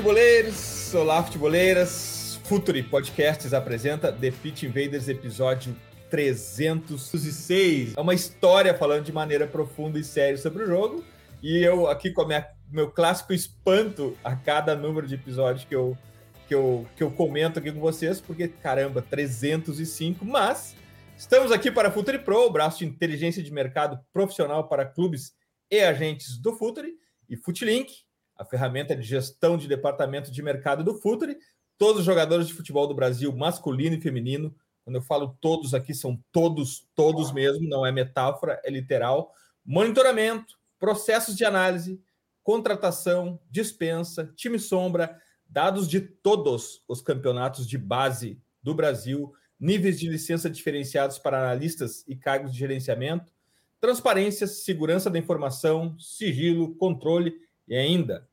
Futeboleiros! Olá, futeboleiras! Futuri Podcasts apresenta The Pitch Invaders, episódio 306. É uma história falando de maneira profunda e séria sobre o jogo. E eu aqui com minha, meu clássico espanto a cada número de episódios que eu, que, eu, que eu comento aqui com vocês, porque, caramba, 305. Mas estamos aqui para Futuri Pro, o braço de inteligência de mercado profissional para clubes e agentes do Futuri, e Futlink, a ferramenta de gestão de departamento de mercado do Futuri. Todos os jogadores de futebol do Brasil, masculino e feminino, quando eu falo todos aqui, são todos, todos mesmo, não é metáfora, é literal. Monitoramento, processos de análise, contratação, dispensa, time sombra, dados de todos os campeonatos de base do Brasil, níveis de licença diferenciados para analistas e cargos de gerenciamento, transparência, segurança da informação, sigilo, controle e ainda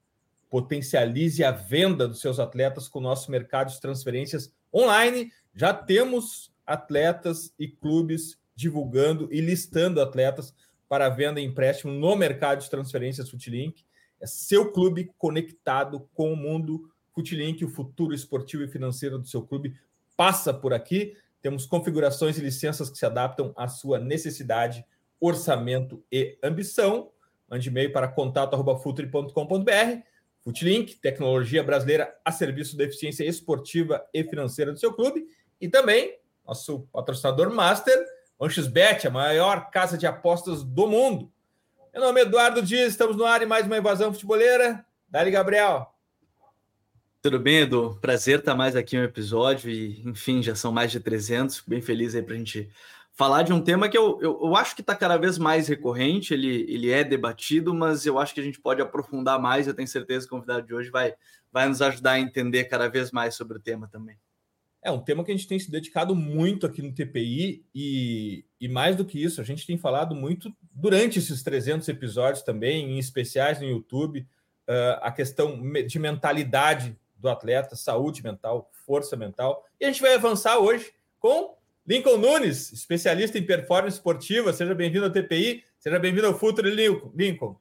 potencialize a venda dos seus atletas com o nosso mercado de transferências online. Já temos atletas e clubes divulgando e listando atletas para venda e empréstimo no mercado de transferências Futlink. É seu clube conectado com o mundo Futlink, o futuro esportivo e financeiro do seu clube passa por aqui. Temos configurações e licenças que se adaptam à sua necessidade, orçamento e ambição. Mande e-mail para contato.futuri.com.br Futlink, tecnologia brasileira a serviço da eficiência esportiva e financeira do seu clube. E também nosso patrocinador master, OnXBet, a maior casa de apostas do mundo. Meu nome é Eduardo Dias, estamos no ar em mais uma invasão futeboleira. Dali, Gabriel. Tudo bem, Edu? Prazer estar mais aqui um episódio e, enfim, já são mais de 300. Bem feliz aí para a gente falar de um tema que eu, eu, eu acho que está cada vez mais recorrente, ele, ele é debatido, mas eu acho que a gente pode aprofundar mais. Eu tenho certeza que o convidado de hoje vai, vai nos ajudar a entender cada vez mais sobre o tema também. É um tema que a gente tem se dedicado muito aqui no TPI e, e mais do que isso, a gente tem falado muito durante esses 300 episódios também, em especiais no YouTube, uh, a questão de mentalidade do atleta, saúde mental, força mental. E a gente vai avançar hoje com Lincoln Nunes, especialista em performance esportiva. Seja bem-vindo ao TPI, seja bem-vindo ao Futuro, Lincoln.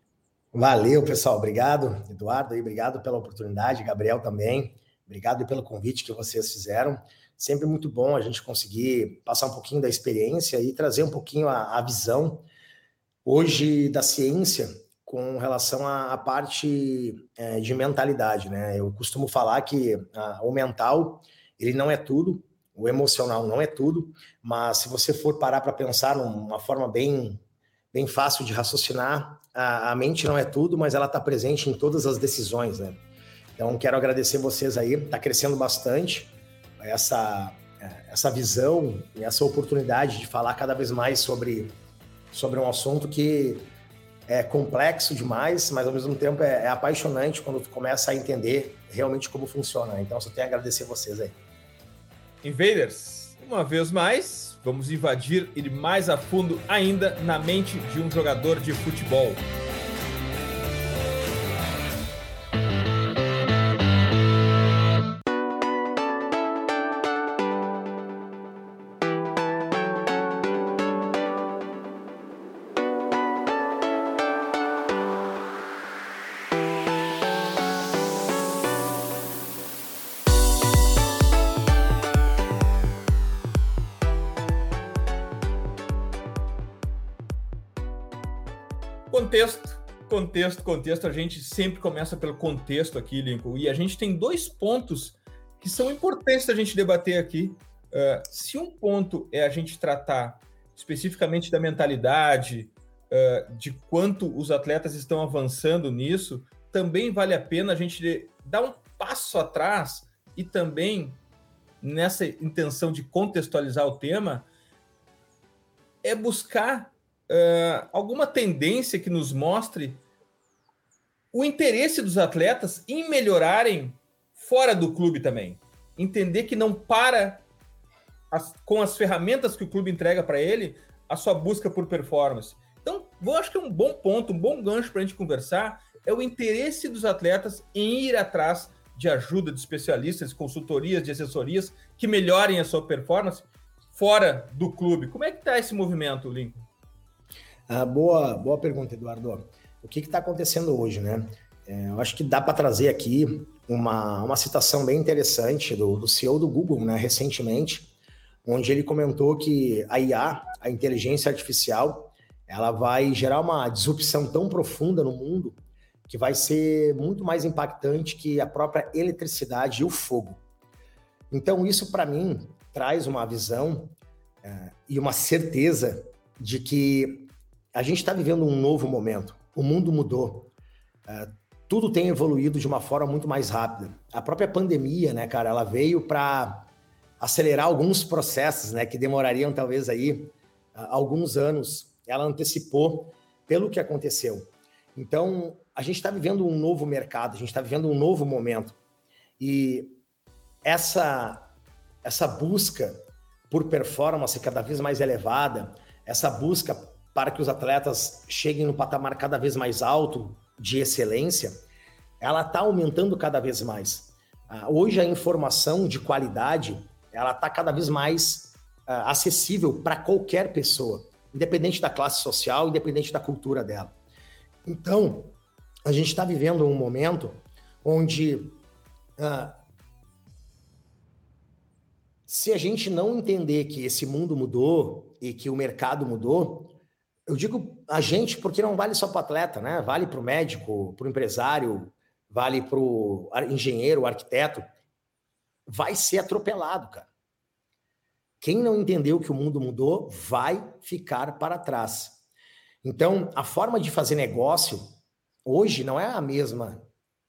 Valeu, pessoal. Obrigado, Eduardo. E obrigado pela oportunidade, Gabriel também. Obrigado pelo convite que vocês fizeram. Sempre muito bom a gente conseguir passar um pouquinho da experiência e trazer um pouquinho a, a visão hoje da ciência com relação à, parte é, de mentalidade, né? Eu costumo falar que a, o mental ele não é tudo, o emocional não é tudo, mas se você for parar para pensar numa forma bem, bem fácil de raciocinar, a, a mente não é tudo, mas ela está presente em todas as decisões, né? Então, quero agradecer vocês aí, está crescendo bastante essa, essa visão e essa oportunidade de falar cada vez mais sobre, sobre um assunto que é complexo demais, mas ao mesmo tempo é, é apaixonante quando tu começa a entender realmente como funciona. Então, só tenho a agradecer vocês aí. Invaders, uma vez mais, vamos invadir ir mais a fundo ainda na mente de um jogador de futebol. Contexto, contexto. A gente sempre começa pelo contexto aqui, Lincoln. E a gente tem dois pontos que são importantes da gente debater aqui. Uh, se um ponto é a gente tratar especificamente da mentalidade, uh, de quanto os atletas estão avançando nisso, também vale a pena a gente dar um passo atrás e também nessa intenção de contextualizar o tema, é buscar uh, alguma tendência que nos mostre o interesse dos atletas em melhorarem fora do clube também. Entender que não para as, com as ferramentas que o clube entrega para ele a sua busca por performance. Então, eu acho que é um bom ponto, um bom gancho para a gente conversar é o interesse dos atletas em ir atrás de ajuda de especialistas, consultorias, de assessorias que melhorem a sua performance fora do clube. Como é que está esse movimento, Lincoln? Ah, boa, boa pergunta, Eduardo. O que está acontecendo hoje, né? É, eu acho que dá para trazer aqui uma, uma citação bem interessante do, do CEO do Google, né, recentemente, onde ele comentou que a IA, a inteligência artificial, ela vai gerar uma disrupção tão profunda no mundo que vai ser muito mais impactante que a própria eletricidade e o fogo. Então, isso para mim traz uma visão é, e uma certeza de que a gente está vivendo um novo momento. O mundo mudou. É, tudo tem evoluído de uma forma muito mais rápida. A própria pandemia, né, cara, ela veio para acelerar alguns processos, né, que demorariam talvez aí alguns anos. Ela antecipou pelo que aconteceu. Então, a gente está vivendo um novo mercado, a gente está vivendo um novo momento. E essa, essa busca por performance cada vez mais elevada, essa busca para que os atletas cheguem no patamar cada vez mais alto de excelência, ela está aumentando cada vez mais. Uh, hoje a informação de qualidade ela está cada vez mais uh, acessível para qualquer pessoa, independente da classe social, independente da cultura dela. Então, a gente está vivendo um momento onde ah, se a gente não entender que esse mundo mudou e que o mercado mudou, eu digo a gente porque não vale só para atleta, né? Vale para o médico, para o empresário, vale para o engenheiro, arquiteto. Vai ser atropelado, cara. Quem não entendeu que o mundo mudou vai ficar para trás. Então, a forma de fazer negócio hoje não é a mesma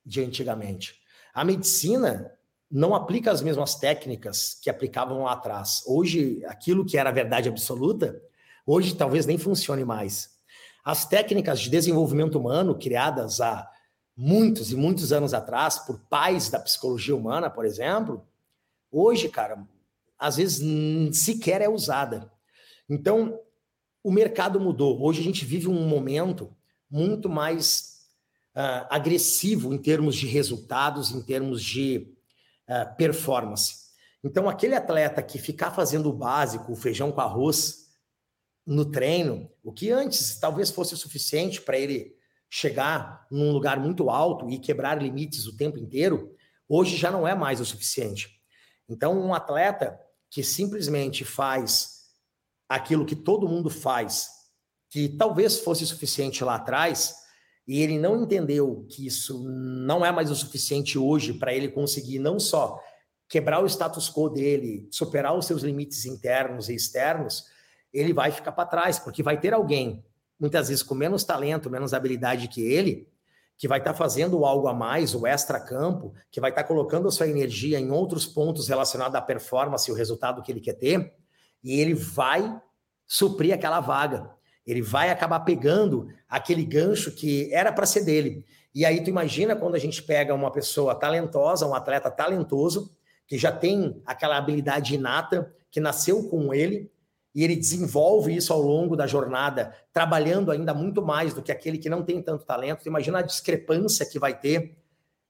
de antigamente. A medicina não aplica as mesmas técnicas que aplicavam lá atrás. Hoje, aquilo que era verdade absoluta, hoje talvez nem funcione mais. As técnicas de desenvolvimento humano criadas há muitos e muitos anos atrás por pais da psicologia humana, por exemplo, hoje, cara, às vezes sequer é usada. Então, o mercado mudou. Hoje a gente vive um momento muito mais uh, agressivo em termos de resultados, em termos de uh, performance. Então, aquele atleta que ficar fazendo o básico, o feijão com arroz no treino, o que antes talvez fosse o suficiente para ele chegar num lugar muito alto e quebrar limites o tempo inteiro, hoje já não é mais o suficiente. Então, um atleta que simplesmente faz aquilo que todo mundo faz, que talvez fosse suficiente lá atrás, e ele não entendeu que isso não é mais o suficiente hoje para ele conseguir não só quebrar o status quo dele, superar os seus limites internos e externos, ele vai ficar para trás, porque vai ter alguém, muitas vezes com menos talento, menos habilidade que ele, que vai estar tá fazendo algo a mais, o extra-campo, que vai estar tá colocando a sua energia em outros pontos relacionados à performance e o resultado que ele quer ter, e ele vai suprir aquela vaga. Ele vai acabar pegando aquele gancho que era para ser dele. E aí tu imagina quando a gente pega uma pessoa talentosa, um atleta talentoso, que já tem aquela habilidade inata, que nasceu com ele, e ele desenvolve isso ao longo da jornada, trabalhando ainda muito mais do que aquele que não tem tanto talento. Imagina a discrepância que vai ter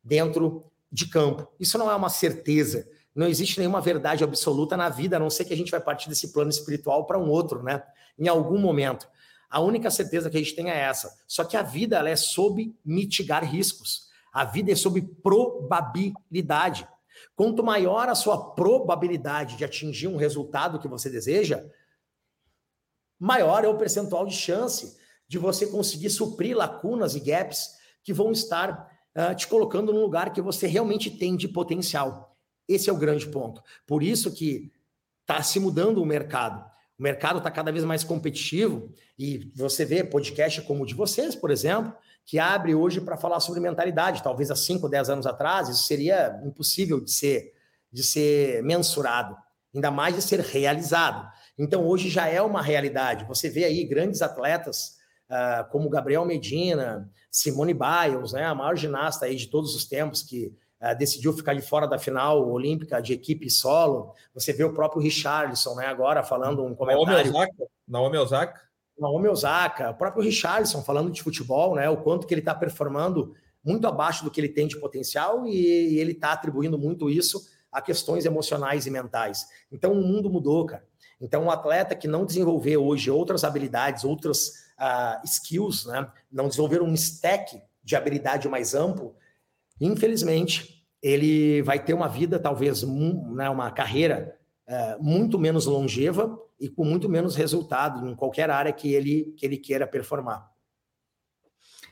dentro de campo. Isso não é uma certeza. Não existe nenhuma verdade absoluta na vida, a não ser que a gente vai partir desse plano espiritual para um outro, né? Em algum momento. A única certeza que a gente tem é essa. Só que a vida ela é sobre mitigar riscos. A vida é sobre probabilidade. Quanto maior a sua probabilidade de atingir um resultado que você deseja, maior é o percentual de chance de você conseguir suprir lacunas e gaps que vão estar uh, te colocando num lugar que você realmente tem de potencial. Esse é o grande ponto. Por isso que está se mudando o mercado. O mercado está cada vez mais competitivo e você vê podcast como o de vocês, por exemplo, que abre hoje para falar sobre mentalidade. Talvez há 5, 10 anos atrás isso seria impossível de ser, de ser mensurado, ainda mais de ser realizado. Então, hoje já é uma realidade. Você vê aí grandes atletas uh, como Gabriel Medina, Simone Biles, né, a maior ginasta aí de todos os tempos, que uh, decidiu ficar de fora da final olímpica de equipe solo. Você vê o próprio Richarlison, né, agora falando um comentário. Naomi Osaka. Naomi Osaka. O próprio Richarlison falando de futebol, né, o quanto que ele está performando muito abaixo do que ele tem de potencial e, e ele está atribuindo muito isso a questões emocionais e mentais. Então o mundo mudou, cara. Então, um atleta que não desenvolver hoje outras habilidades, outras uh, skills, né, não desenvolver um stack de habilidade mais amplo, infelizmente, ele vai ter uma vida, talvez, né, uma carreira uh, muito menos longeva e com muito menos resultado em qualquer área que ele, que ele queira performar.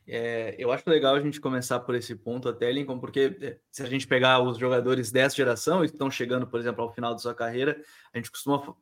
É, eu acho legal a gente começar por esse ponto até, Lincoln, porque é, se a gente pegar os jogadores dessa geração e estão chegando, por exemplo, ao final da sua carreira, a gente costuma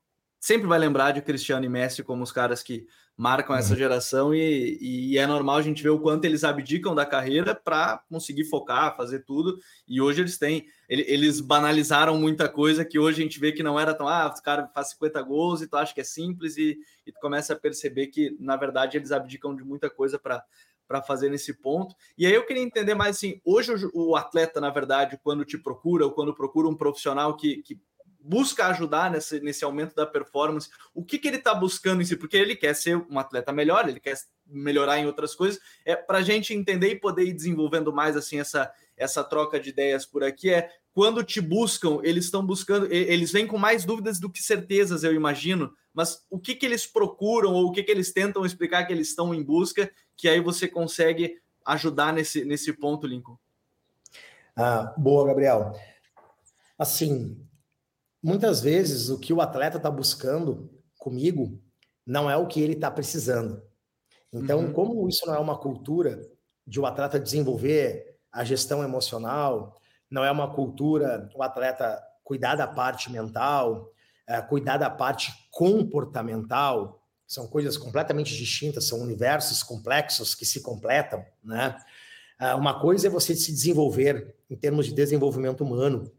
sempre vai lembrar de Cristiano e Messi como os caras que marcam essa uhum. geração e, e, é normal a gente ver o quanto eles abdicam da carreira para conseguir focar, fazer tudo. E hoje eles têm, eles banalizaram muita coisa que hoje a gente vê que não era tão, ah, os caras fazem 50 gols e tu acha que é simples e, e tu começa a perceber que na verdade eles abdicam de muita coisa para para fazer nesse ponto. E aí eu queria entender mais assim, hoje o, o atleta, na verdade, quando te procura ou quando procura um profissional que, que busca ajudar nesse, nesse aumento da performance? O que, que ele está buscando em si? Porque ele quer ser um atleta melhor, ele quer melhorar em outras coisas. É para a gente entender e poder ir desenvolvendo mais assim essa, essa troca de ideias por aqui. É quando te buscam, eles estão buscando, eles vêm com mais dúvidas do que certezas, eu imagino. Mas o que, que eles procuram ou o que, que eles tentam explicar que eles estão em busca, que aí você consegue ajudar nesse, nesse ponto, Lincoln? Ah, boa, Gabriel. Assim, muitas vezes o que o atleta está buscando comigo não é o que ele está precisando. Então, uhum. como isso não é uma cultura de o um atleta desenvolver a gestão emocional, não é uma cultura o atleta cuidar da parte mental, é, cuidar da parte comportamental, são coisas completamente distintas, são universos complexos que se completam, né? É, uma coisa é você se desenvolver em termos de desenvolvimento humano,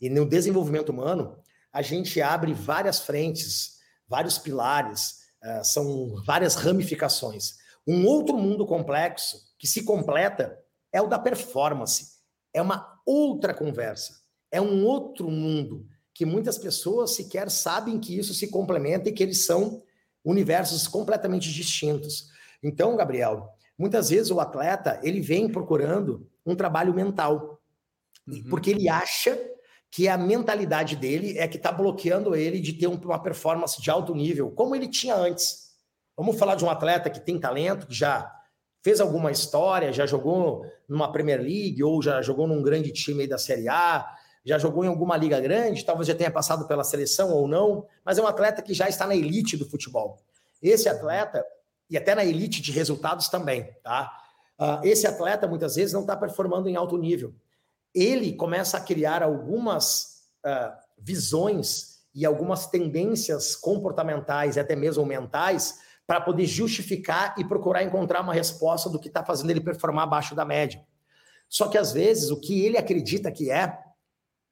e no desenvolvimento humano, a gente abre várias frentes, vários pilares, uh, são várias ramificações. Um outro mundo complexo que se completa é o da performance. É uma outra conversa. É um outro mundo que muitas pessoas sequer sabem que isso se complementa e que eles são universos completamente distintos. Então, Gabriel, muitas vezes o atleta ele vem procurando um trabalho mental, uhum. porque ele acha que a mentalidade dele é que está bloqueando ele de ter uma performance de alto nível, como ele tinha antes. Vamos falar de um atleta que tem talento, que já fez alguma história, já jogou numa Premier League ou já jogou num grande time da Série A, já jogou em alguma liga grande, talvez já tenha passado pela seleção ou não, mas é um atleta que já está na elite do futebol. Esse atleta, e até na elite de resultados também, tá? Uh, esse atleta muitas vezes não está performando em alto nível ele começa a criar algumas uh, visões e algumas tendências comportamentais e até mesmo mentais para poder justificar e procurar encontrar uma resposta do que está fazendo ele performar abaixo da média. Só que às vezes o que ele acredita que é,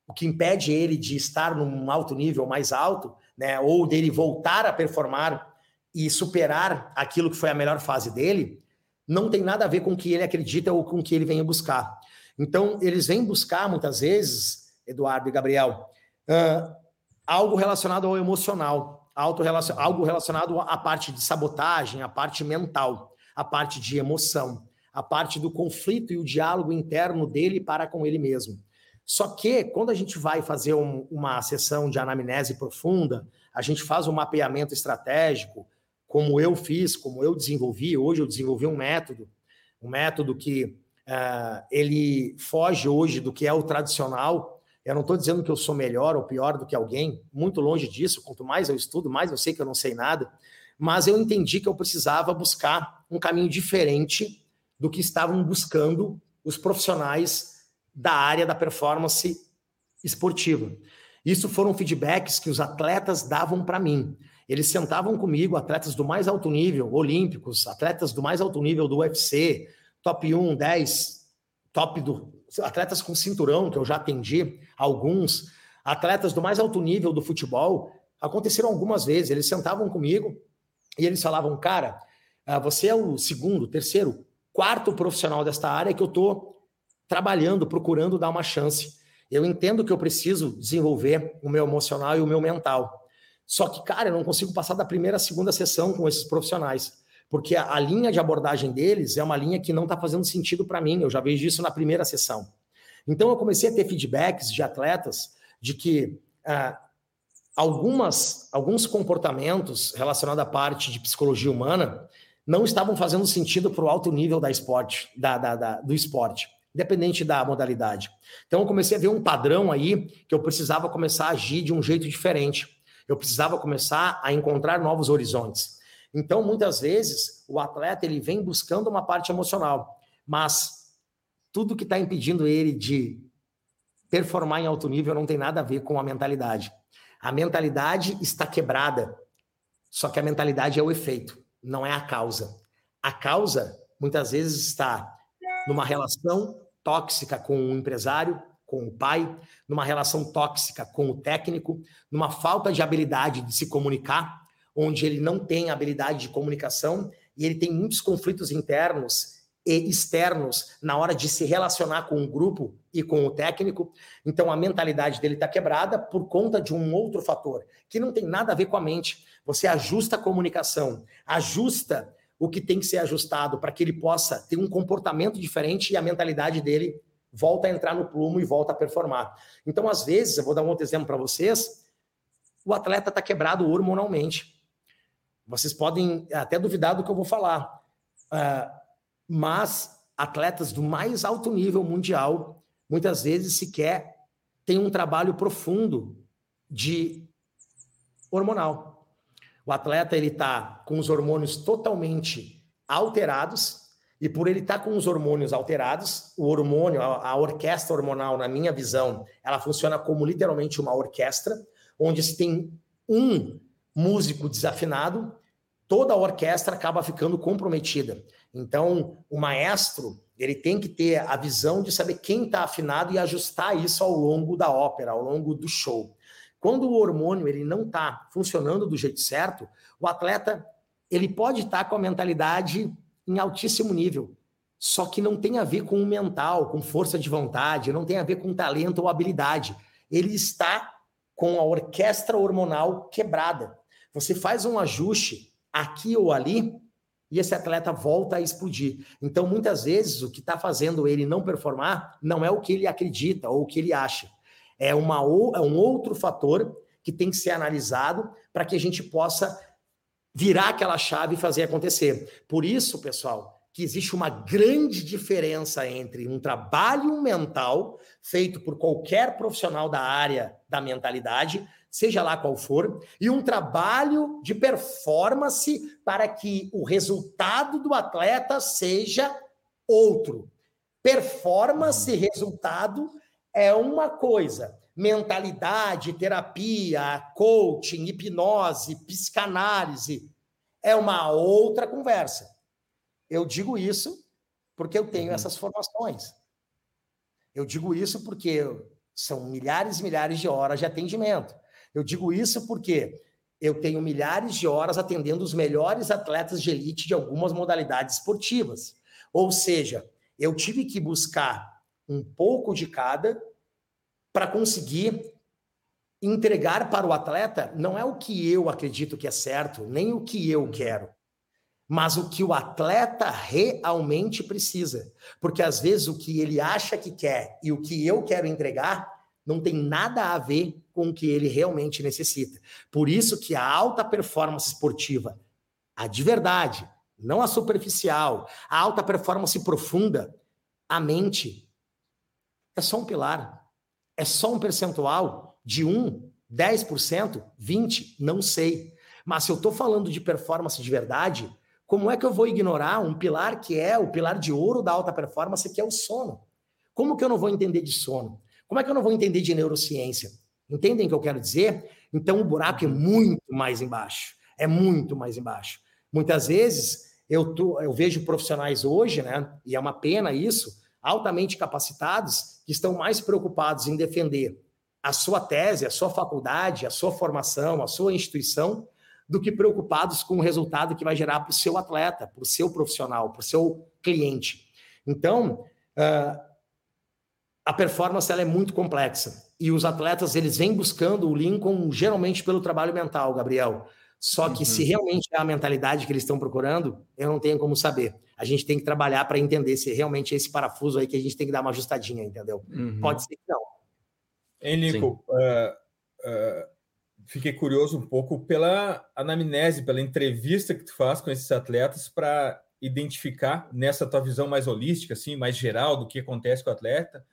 o que impede ele de estar num alto nível mais alto, né, ou dele voltar a performar e superar aquilo que foi a melhor fase dele, não tem nada a ver com o que ele acredita ou com o que ele vem buscar. Então, eles vêm buscar, muitas vezes, Eduardo e Gabriel, uh, algo relacionado ao emocional, algo relacionado à parte de sabotagem, à parte mental, à parte de emoção, à parte do conflito e o diálogo interno dele para com ele mesmo. Só que, quando a gente vai fazer um, uma sessão de anamnese profunda, a gente faz um mapeamento estratégico, como eu fiz, como eu desenvolvi, hoje eu desenvolvi um método, um método que uh, ele foge hoje do que é o tradicional. Eu não estou dizendo que eu sou melhor ou pior do que alguém, muito longe disso. Quanto mais eu estudo, mais eu sei que eu não sei nada. Mas eu entendi que eu precisava buscar um caminho diferente do que estavam buscando os profissionais da área da performance esportiva. Isso foram feedbacks que os atletas davam para mim. Eles sentavam comigo, atletas do mais alto nível, olímpicos, atletas do mais alto nível do UFC, top 1, 10, top do atletas com cinturão, que eu já atendi alguns, atletas do mais alto nível do futebol, Aconteceram algumas vezes, eles sentavam comigo e eles falavam, cara, ah, você é o segundo, terceiro, quarto profissional desta área que eu estou trabalhando, procurando dar uma chance. Eu entendo que eu preciso desenvolver o meu emocional e o meu mental. Só que, cara, eu não consigo passar da primeira à segunda sessão com esses profissionais. Porque a, a linha de abordagem deles é uma linha que não está fazendo sentido para mim. Eu já vejo isso na primeira sessão. Então, eu comecei a ter feedbacks de atletas de que ah, algumas, alguns comportamentos relacionados à parte de psicologia humana não estavam fazendo sentido para o alto nível da esporte, da, da, da, do esporte, independente da modalidade. Então eu comecei a ver um padrão aí que eu precisava começar a agir de um jeito diferente. Eu precisava começar a encontrar novos horizontes. Então, muitas vezes, o atleta ele vem buscando uma parte emocional, mas tudo que está impedindo ele de performar em alto nível não tem nada a ver com a mentalidade. A mentalidade está quebrada, só que a mentalidade é o efeito não é a causa. A causa, muitas vezes, está numa relação tóxica com o empresário, com o pai, numa relação tóxica com o técnico, numa falta de habilidade de se comunicar, onde ele não tem habilidade de comunicação e ele tem muitos conflitos internos e externos na hora de se relacionar com o grupo e com o técnico. Então a mentalidade dele está quebrada por conta de um outro fator que não tem nada a ver com a mente. Você ajusta a comunicação, ajusta o que tem que ser ajustado para que ele possa ter um comportamento diferente e a mentalidade dele volta a entrar no plumo e volta a performar. Então, às vezes, eu vou dar um outro exemplo para vocês, o atleta está quebrado hormonalmente. Vocês podem até duvidar do que eu vou falar. Uh, mas atletas do mais alto nível mundial muitas vezes sequer têm um trabalho profundo de hormonal. O atleta ele está com os hormônios totalmente alterados e por ele estar tá com os hormônios alterados, o hormônio, a, a orquestra hormonal, na minha visão, ela funciona como literalmente uma orquestra, onde se tem um músico desafinado, toda a orquestra acaba ficando comprometida. Então, o maestro, ele tem que ter a visão de saber quem está afinado e ajustar isso ao longo da ópera, ao longo do show. Quando o hormônio ele não está funcionando do jeito certo, o atleta ele pode estar tá com a mentalidade em altíssimo nível, só que não tem a ver com o mental, com força de vontade, não tem a ver com talento ou habilidade. Ele está com a orquestra hormonal quebrada. Você faz um ajuste aqui ou ali, e esse atleta volta a explodir. Então, muitas vezes, o que está fazendo ele não performar não é o que ele acredita ou o que ele acha. É, uma, é um outro fator que tem que ser analisado para que a gente possa virar aquela chave e fazer acontecer. Por isso, pessoal, que existe uma grande diferença entre um trabalho mental feito por qualquer profissional da área da mentalidade seja lá qual for, e um trabalho de performance para que o resultado do atleta seja outro. Performance e resultado é uma coisa, mentalidade, terapia, coaching, hipnose, psicanálise é uma outra conversa. Eu digo isso porque eu tenho uhum. essas formações. Eu digo isso porque são milhares e milhares de horas de atendimento. Eu digo isso porque eu tenho milhares de horas atendendo os melhores atletas de elite de algumas modalidades esportivas. Ou seja, eu tive que buscar um pouco de cada para conseguir entregar para o atleta não é o que eu acredito que é certo, nem o que eu quero, mas o que o atleta realmente precisa. Porque às vezes o que ele acha que quer e o que eu quero entregar não tem nada a ver com o que ele realmente necessita. Por isso que a alta performance esportiva, a de verdade, não a superficial, a alta performance profunda, a mente é só um pilar, é só um percentual de 1, 10%, 20%, não sei. Mas se eu estou falando de performance de verdade, como é que eu vou ignorar um pilar que é o pilar de ouro da alta performance, que é o sono? Como que eu não vou entender de sono? Como é que eu não vou entender de neurociência? Entendem o que eu quero dizer? Então o buraco é muito mais embaixo. É muito mais embaixo. Muitas vezes eu, tô, eu vejo profissionais hoje, né? E é uma pena isso, altamente capacitados, que estão mais preocupados em defender a sua tese, a sua faculdade, a sua formação, a sua instituição, do que preocupados com o resultado que vai gerar para o seu atleta, para o seu profissional, para o seu cliente. Então, uh, a performance ela é muito complexa e os atletas eles vêm buscando o Lincoln geralmente pelo trabalho mental, Gabriel. Só que uhum. se realmente é a mentalidade que eles estão procurando, eu não tenho como saber. A gente tem que trabalhar para entender se realmente é esse parafuso aí que a gente tem que dar uma ajustadinha, entendeu? Uhum. Pode ser que não. Hein, Nico? Uh, uh, fiquei curioso um pouco pela anamnese, pela entrevista que tu faz com esses atletas para identificar nessa tua visão mais holística, assim, mais geral do que acontece com o atleta,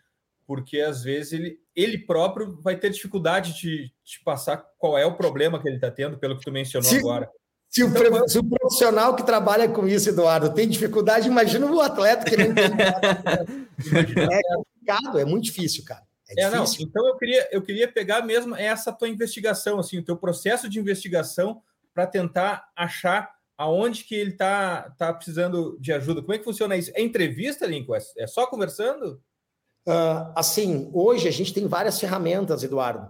porque às vezes ele, ele próprio vai ter dificuldade de, de passar qual é o problema que ele está tendo, pelo que tu mencionou se, agora. Se o, então, se o, profissional que trabalha com isso, Eduardo, tem dificuldade, imagina o atleta que não tem. é complicado, é muito difícil, cara. É, é não, então eu queria, eu queria pegar mesmo essa tua investigação, assim, o teu processo de investigação para tentar achar aonde que ele está tá precisando de ajuda. Como é que funciona isso? É entrevista, Lincoln? É, é só conversando? Uh, assim, hoje a gente tem várias ferramentas, Eduardo,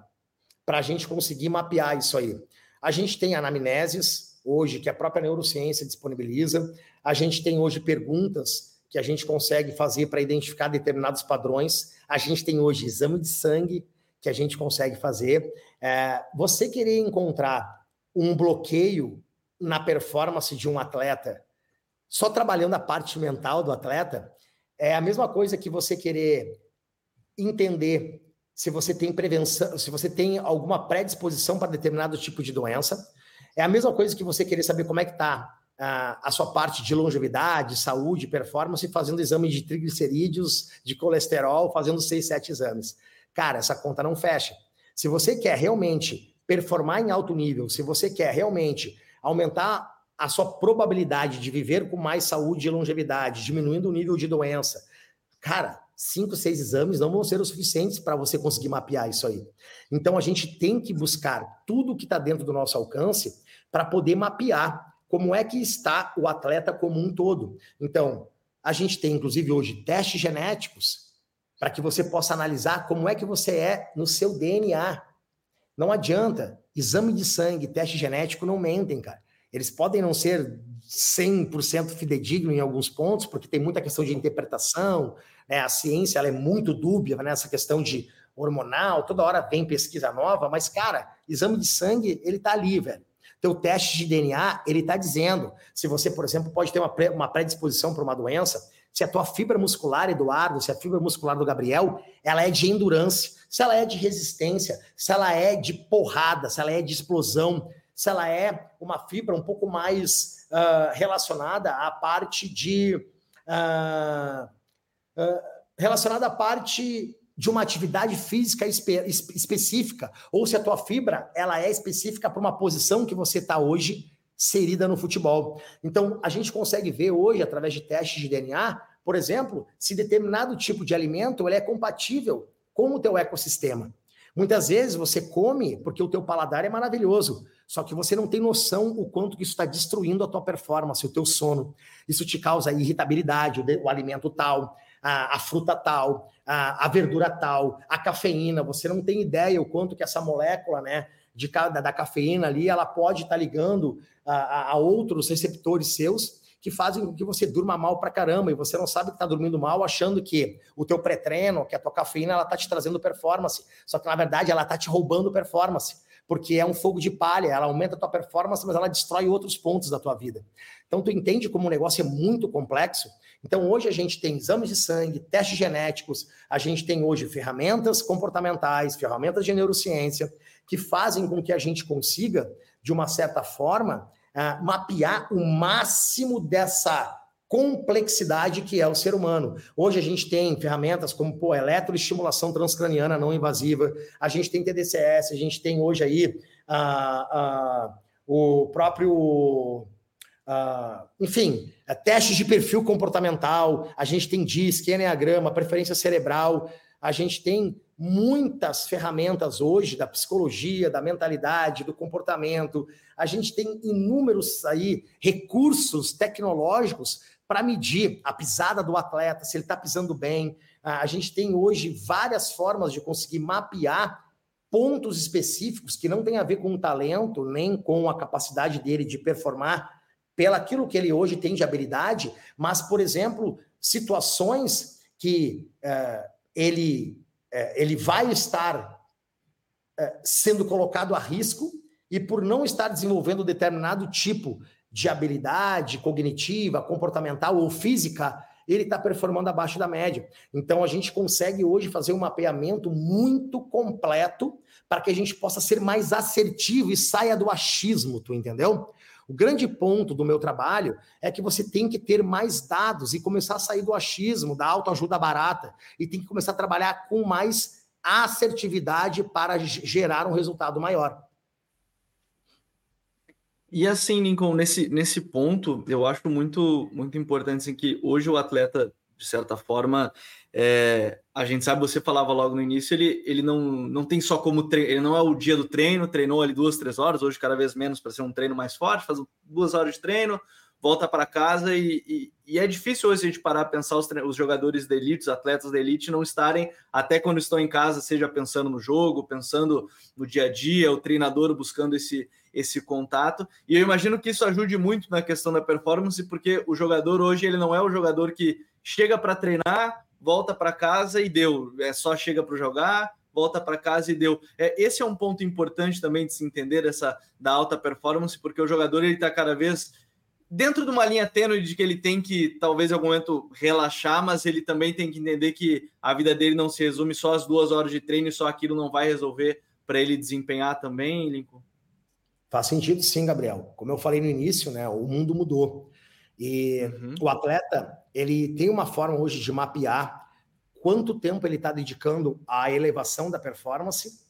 para a gente conseguir mapear isso aí. A gente tem anamneses, hoje, que a própria neurociência disponibiliza. A gente tem hoje perguntas que a gente consegue fazer para identificar determinados padrões. A gente tem hoje exame de sangue que a gente consegue fazer. É, você querer encontrar um bloqueio na performance de um atleta, só trabalhando a parte mental do atleta, é a mesma coisa que você querer entender se você tem prevenção, se você tem alguma predisposição para determinado tipo de doença. É a mesma coisa que você querer saber como é que está a, a sua parte de longevidade, saúde, performance, fazendo exame de triglicerídeos, de colesterol, fazendo seis, sete exames. Cara, essa conta não fecha. Se você quer realmente performar em alto nível, se você quer realmente aumentar a sua probabilidade de viver com mais saúde e longevidade, diminuindo o nível de doença, cara, cinco, seis exames não vão ser o suficientes para você conseguir mapear isso aí. Então a gente tem que buscar tudo que está dentro do nosso alcance para poder mapear como é que está o atleta como um todo. Então, a gente tem, inclusive, hoje testes genéticos para que você possa analisar como é que você é no seu DNA. Não adianta. Exame de sangue, teste genético não mentem, cara. Eles podem não ser 100% fidedigno em alguns pontos, porque tem muita questão de interpretação, né? A ciência é muito dúbia nessa né? questão de hormonal, toda hora vem pesquisa nova, mas, cara, exame de sangue, ele tá ali, velho. Teu teste de DNA, ele está dizendo se você, por exemplo, pode ter uma, uma predisposição para uma doença, se a tua fibra muscular, Eduardo, se a fibra muscular do Gabriel, ela é de endurance, se ela é de resistência, se ela é de porrada, se ela é de explosão, se ela é uma fibra um pouco mais uh, relacionada à parte de. Uh, uh, relacionada à parte de uma atividade física espe específica, ou se a tua fibra ela é específica para uma posição que você está hoje inserida no futebol. Então, a gente consegue ver hoje, através de testes de DNA, por exemplo, se determinado tipo de alimento ele é compatível com o teu ecossistema. Muitas vezes você come porque o teu paladar é maravilhoso, só que você não tem noção o quanto que isso está destruindo a tua performance, o teu sono. Isso te causa irritabilidade, o, alimento tal, a, a fruta tal, a, a, verdura tal, a cafeína. Você não tem ideia o quanto que essa molécula, né, de, da cafeína ali, ela pode estar tá ligando a, a, outros receptores seus que fazem com que você durma mal pra caramba e você não sabe que está dormindo mal achando que o teu pré-treino, que a tua cafeína, ela tá te trazendo performance. Só que na verdade ela tá te roubando performance porque é um fogo de palha, ela aumenta a tua performance, mas ela destrói outros pontos da tua vida. Então tu entende como o negócio é muito complexo? Então hoje a gente tem exames de sangue, testes genéticos, a gente tem hoje ferramentas comportamentais, ferramentas de neurociência que fazem com que a gente consiga, de uma certa forma, uh, mapear o máximo dessa complexidade que é o ser humano. Hoje a gente tem ferramentas como pô, eletroestimulação transcraniana não invasiva, a gente tem TDCS, a gente tem hoje aí uh, uh, o próprio, uh, enfim, testes de perfil comportamental, a gente tem DISC, Enneagrama, preferência cerebral, a gente tem muitas ferramentas hoje da psicologia, da mentalidade, do comportamento. A gente tem inúmeros aí recursos tecnológicos para medir a pisada do atleta, se ele está pisando bem. A gente tem hoje várias formas de conseguir mapear pontos específicos que não tem a ver com o talento, nem com a capacidade dele de performar pelaquilo que ele hoje tem de habilidade, mas, por exemplo, situações que é, ele, é, ele vai estar é, sendo colocado a risco e por não estar desenvolvendo determinado tipo de habilidade cognitiva, comportamental ou física, ele está performando abaixo da média. Então a gente consegue hoje fazer um mapeamento muito completo para que a gente possa ser mais assertivo e saia do achismo, tu entendeu? O grande ponto do meu trabalho é que você tem que ter mais dados e começar a sair do achismo, da autoajuda barata, e tem que começar a trabalhar com mais assertividade para gerar um resultado maior. E assim, Lincoln, nesse, nesse ponto, eu acho muito, muito importante assim, que hoje o atleta, de certa forma, é, a gente sabe, você falava logo no início, ele, ele não, não tem só como treino, ele não é o dia do treino, treinou ali duas, três horas, hoje cada vez menos para ser um treino mais forte, faz duas horas de treino, volta para casa e, e, e, é difícil hoje a gente parar a pensar os, os jogadores da elite, os atletas da elite não estarem, até quando estão em casa, seja pensando no jogo, pensando no dia a dia, o treinador buscando esse, esse contato. E eu imagino que isso ajude muito na questão da performance, porque o jogador hoje ele não é o jogador que chega para treinar, volta para casa e deu. É só chega para jogar, volta para casa e deu. É, esse é um ponto importante também de se entender essa da alta performance, porque o jogador ele está cada vez dentro de uma linha tênue de que ele tem que, talvez em algum momento, relaxar, mas ele também tem que entender que a vida dele não se resume só às duas horas de treino e só aquilo não vai resolver para ele desempenhar também, Lincoln? Faz sentido sim, Gabriel. Como eu falei no início, né, o mundo mudou. E uhum. o atleta, ele tem uma forma hoje de mapear quanto tempo ele está dedicando à elevação da performance,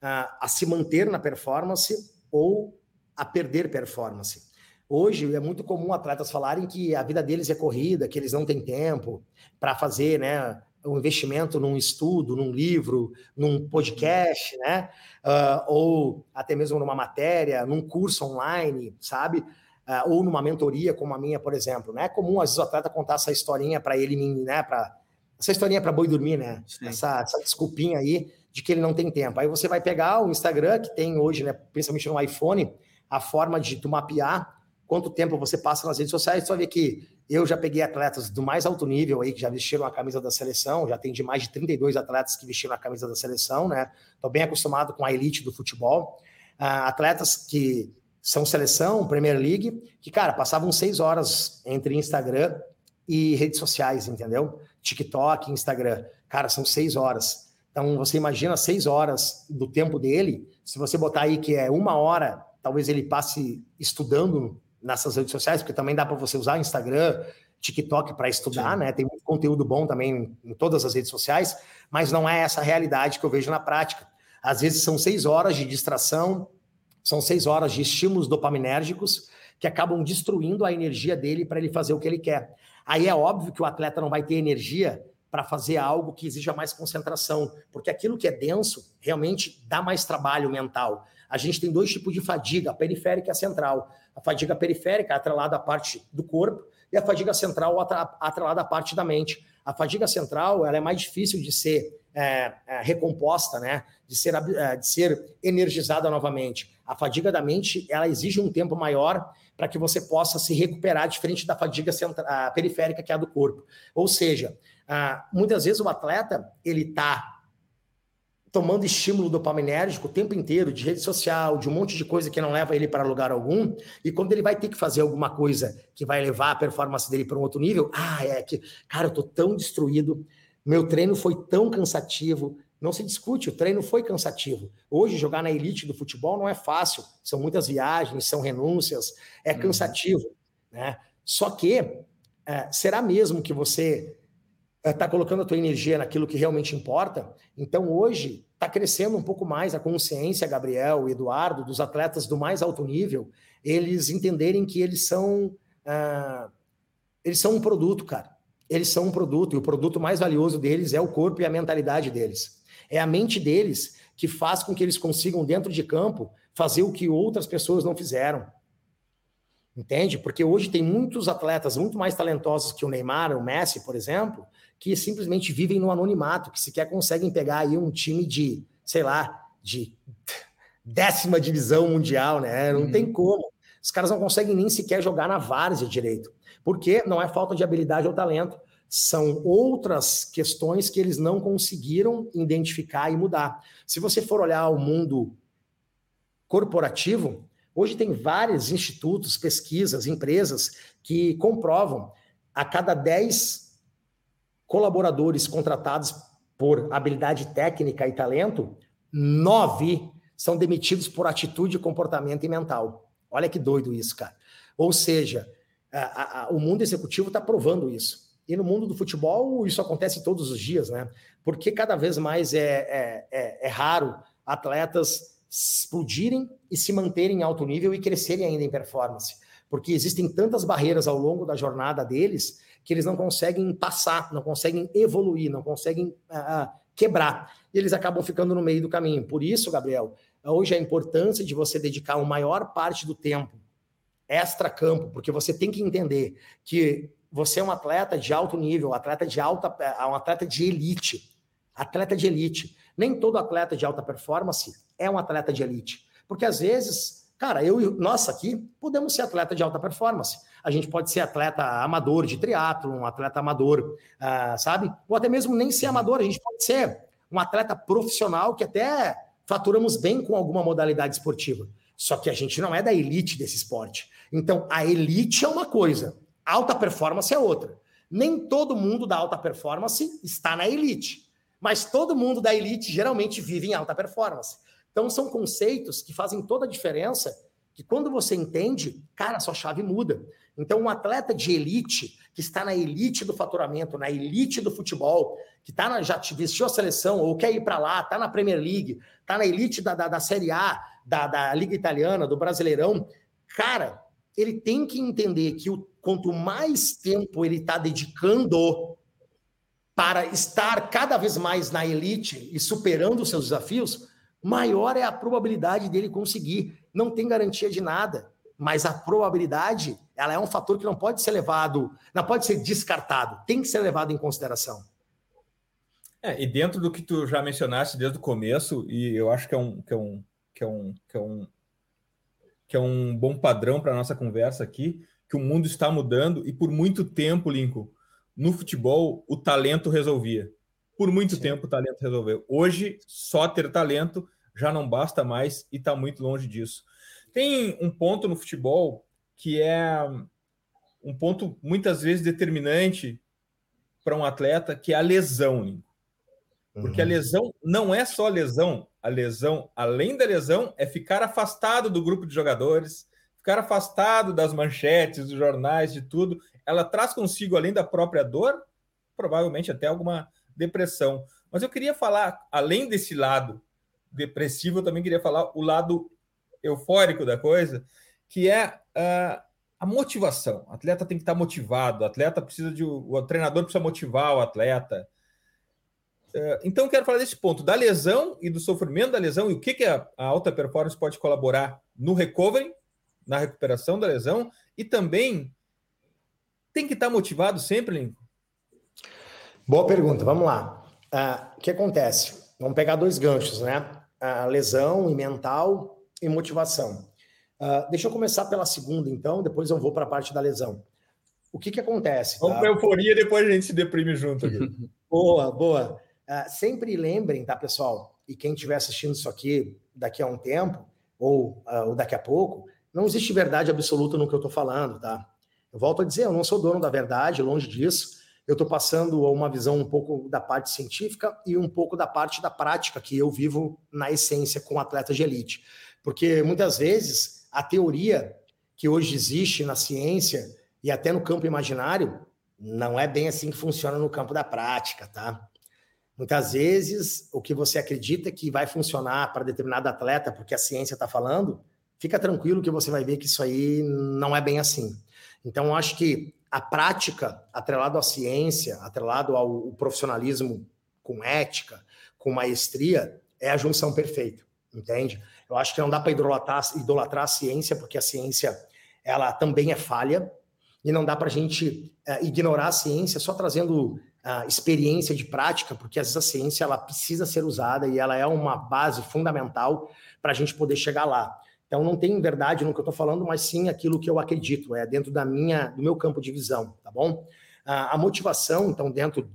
a se manter na performance ou a perder performance. Hoje é muito comum atletas falarem que a vida deles é corrida, que eles não têm tempo para fazer, né, um investimento num estudo, num livro, num podcast, né, uh, ou até mesmo numa matéria, num curso online, sabe? Uh, ou numa mentoria como a minha, por exemplo, né? É comum às vezes o atleta contar essa historinha para ele, né, para essa historinha para boi dormir, né? Essa, essa desculpinha aí de que ele não tem tempo. Aí você vai pegar o Instagram que tem hoje, né, principalmente no iPhone, a forma de tu mapear quanto tempo você passa nas redes sociais, você vai ver que eu já peguei atletas do mais alto nível aí, que já vestiram a camisa da seleção, já de mais de 32 atletas que vestiram a camisa da seleção, né? Estou bem acostumado com a elite do futebol. Uh, atletas que são seleção, Premier League, que, cara, passavam seis horas entre Instagram e redes sociais, entendeu? TikTok, Instagram. Cara, são seis horas. Então, você imagina seis horas do tempo dele, se você botar aí que é uma hora, talvez ele passe estudando nessas redes sociais, porque também dá para você usar Instagram, TikTok para estudar, Sim. né? Tem muito conteúdo bom também em todas as redes sociais, mas não é essa realidade que eu vejo na prática. Às vezes são seis horas de distração, são seis horas de estímulos dopaminérgicos que acabam destruindo a energia dele para ele fazer o que ele quer. Aí é óbvio que o atleta não vai ter energia para fazer algo que exija mais concentração, porque aquilo que é denso realmente dá mais trabalho mental. A gente tem dois tipos de fadiga, a periférica e a central. A fadiga periférica é atrelada à parte do corpo e a fadiga central atrelada à parte da mente. A fadiga central ela é mais difícil de ser é, é, recomposta, né? de, ser, é, de ser energizada novamente. A fadiga da mente ela exige um tempo maior para que você possa se recuperar, diferente da fadiga periférica, que é a do corpo. Ou seja, muitas vezes o atleta ele está tomando estímulo dopaminérgico o tempo inteiro, de rede social, de um monte de coisa que não leva ele para lugar algum, e quando ele vai ter que fazer alguma coisa que vai levar a performance dele para um outro nível, ah, é que, cara, eu tô tão destruído, meu treino foi tão cansativo, não se discute, o treino foi cansativo. Hoje, jogar na elite do futebol não é fácil, são muitas viagens, são renúncias, é uhum. cansativo, né? Só que, é, será mesmo que você está colocando a tua energia naquilo que realmente importa? Então, hoje, está crescendo um pouco mais a consciência, Gabriel, Eduardo, dos atletas do mais alto nível, eles entenderem que eles são ah, eles são um produto, cara. Eles são um produto e o produto mais valioso deles é o corpo e a mentalidade deles. É a mente deles que faz com que eles consigam dentro de campo fazer o que outras pessoas não fizeram. Entende? Porque hoje tem muitos atletas muito mais talentosos que o Neymar, o Messi, por exemplo, que simplesmente vivem no anonimato, que sequer conseguem pegar aí um time de, sei lá, de décima divisão mundial, né? Não uhum. tem como. Os caras não conseguem nem sequer jogar na várzea direito. Porque não é falta de habilidade ou talento, são outras questões que eles não conseguiram identificar e mudar. Se você for olhar o mundo corporativo, hoje tem vários institutos, pesquisas, empresas que comprovam a cada 10 colaboradores contratados por habilidade técnica e talento, nove são demitidos por atitude, comportamento e mental. Olha que doido isso, cara. Ou seja, a, a, o mundo executivo está provando isso. E no mundo do futebol, isso acontece todos os dias, né? Porque cada vez mais é, é, é, é raro atletas explodirem e se manterem em alto nível e crescerem ainda em performance. Porque existem tantas barreiras ao longo da jornada deles que eles não conseguem passar, não conseguem evoluir, não conseguem uh, quebrar. E eles acabam ficando no meio do caminho. Por isso, Gabriel, hoje a importância de você dedicar a maior parte do tempo extra-campo, porque você tem que entender que você é um atleta de alto nível, atleta de alta, um atleta de elite. Atleta de elite. Nem todo atleta de alta performance é um atleta de elite. Porque às vezes, cara, eu e nós aqui podemos ser atleta de alta performance. A gente pode ser atleta amador de triatlo, um atleta amador, uh, sabe? Ou até mesmo nem ser amador, a gente pode ser um atleta profissional que até faturamos bem com alguma modalidade esportiva. Só que a gente não é da elite desse esporte. Então, a elite é uma coisa, alta performance é outra. Nem todo mundo da alta performance está na elite, mas todo mundo da elite geralmente vive em alta performance. Então, são conceitos que fazem toda a diferença, que quando você entende, cara, sua chave muda. Então, um atleta de elite, que está na elite do faturamento, na elite do futebol, que tá na, já vestiu a seleção ou quer ir para lá, está na Premier League, está na elite da, da, da Série A, da, da Liga Italiana, do Brasileirão, cara, ele tem que entender que o, quanto mais tempo ele está dedicando para estar cada vez mais na elite e superando os seus desafios, maior é a probabilidade dele conseguir. Não tem garantia de nada, mas a probabilidade ela é um fator que não pode ser levado, não pode ser descartado, tem que ser levado em consideração. É, e dentro do que tu já mencionaste desde o começo, e eu acho que é um, que é um, que é um, que é um que é um bom padrão para a nossa conversa aqui, que o mundo está mudando e por muito tempo, Lincoln, no futebol, o talento resolvia. Por muito Sim. tempo o talento resolveu. Hoje, só ter talento já não basta mais e está muito longe disso. Tem um ponto no futebol que é um ponto muitas vezes determinante para um atleta, que é a lesão. Porque uhum. a lesão não é só lesão, a lesão, além da lesão, é ficar afastado do grupo de jogadores, ficar afastado das manchetes, dos jornais, de tudo. Ela traz consigo, além da própria dor, provavelmente até alguma depressão. Mas eu queria falar, além desse lado depressivo, eu também queria falar o lado eufórico da coisa, que é uh, a motivação. O atleta tem que estar motivado, o atleta precisa de. O treinador precisa motivar o atleta. É, então, quero falar desse ponto da lesão e do sofrimento da lesão e o que, que a, a alta performance pode colaborar no recovery, na recuperação da lesão e também tem que estar motivado sempre, Lincoln? Boa pergunta, vamos lá. Uh, o que acontece? Vamos pegar dois ganchos, né? A lesão e mental e motivação. Uh, deixa eu começar pela segunda, então, depois eu vou para a parte da lesão. O que, que acontece? Vamos tá? para euforia, depois a gente se deprime junto aqui. boa, boa. Uh, sempre lembrem, tá, pessoal? E quem estiver assistindo isso aqui daqui a um tempo, ou, uh, ou daqui a pouco, não existe verdade absoluta no que eu estou falando, tá? Eu volto a dizer, eu não sou dono da verdade, longe disso. Eu estou passando uma visão um pouco da parte científica e um pouco da parte da prática que eu vivo na essência com atletas de elite. Porque muitas vezes a teoria que hoje existe na ciência e até no campo imaginário não é bem assim que funciona no campo da prática, tá? Muitas vezes, o que você acredita que vai funcionar para determinado atleta, porque a ciência está falando, fica tranquilo que você vai ver que isso aí não é bem assim. Então, acho que a prática, atrelado à ciência, atrelado ao profissionalismo com ética, com maestria, é a junção perfeita, entende? Eu acho que não dá para idolatrar, idolatrar a ciência, porque a ciência ela também é falha, e não dá para a gente é, ignorar a ciência só trazendo experiência de prática, porque às vezes a ciência ela precisa ser usada e ela é uma base fundamental para a gente poder chegar lá. Então não tem verdade no que eu estou falando, mas sim aquilo que eu acredito, é dentro da minha, do meu campo de visão, tá bom? A motivação, então, dentro,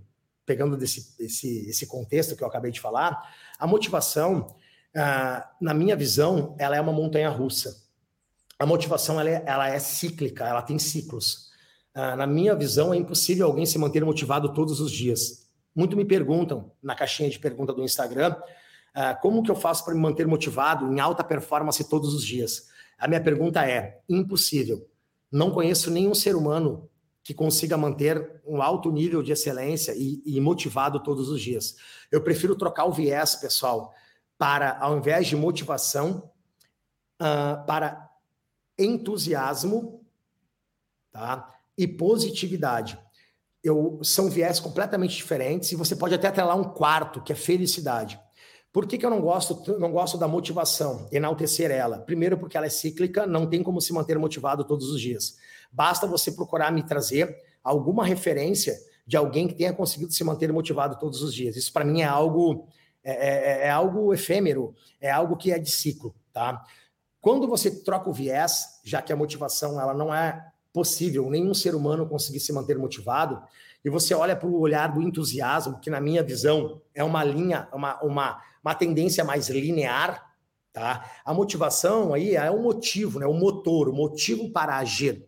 pegando desse esse, esse contexto que eu acabei de falar, a motivação, na minha visão, ela é uma montanha russa. A motivação ela é, ela é cíclica, ela tem ciclos. Na minha visão, é impossível alguém se manter motivado todos os dias. Muito me perguntam na caixinha de pergunta do Instagram ah, como que eu faço para me manter motivado em alta performance todos os dias. A minha pergunta é: impossível. Não conheço nenhum ser humano que consiga manter um alto nível de excelência e, e motivado todos os dias. Eu prefiro trocar o viés, pessoal, para, ao invés de motivação, uh, para entusiasmo, tá? e positividade. Eu, são viés completamente diferentes e você pode até lá um quarto, que é felicidade. Por que, que eu não gosto, não gosto da motivação, enaltecer ela? Primeiro, porque ela é cíclica, não tem como se manter motivado todos os dias. Basta você procurar me trazer alguma referência de alguém que tenha conseguido se manter motivado todos os dias. Isso para mim é algo é, é, é, algo efêmero, é algo que é de ciclo, tá? Quando você troca o viés, já que a motivação ela não é possível nenhum ser humano conseguir se manter motivado, e você olha para o olhar do entusiasmo, que na minha visão é uma linha, uma, uma, uma tendência mais linear, tá? A motivação aí é o motivo, né? O motor, o motivo para agir,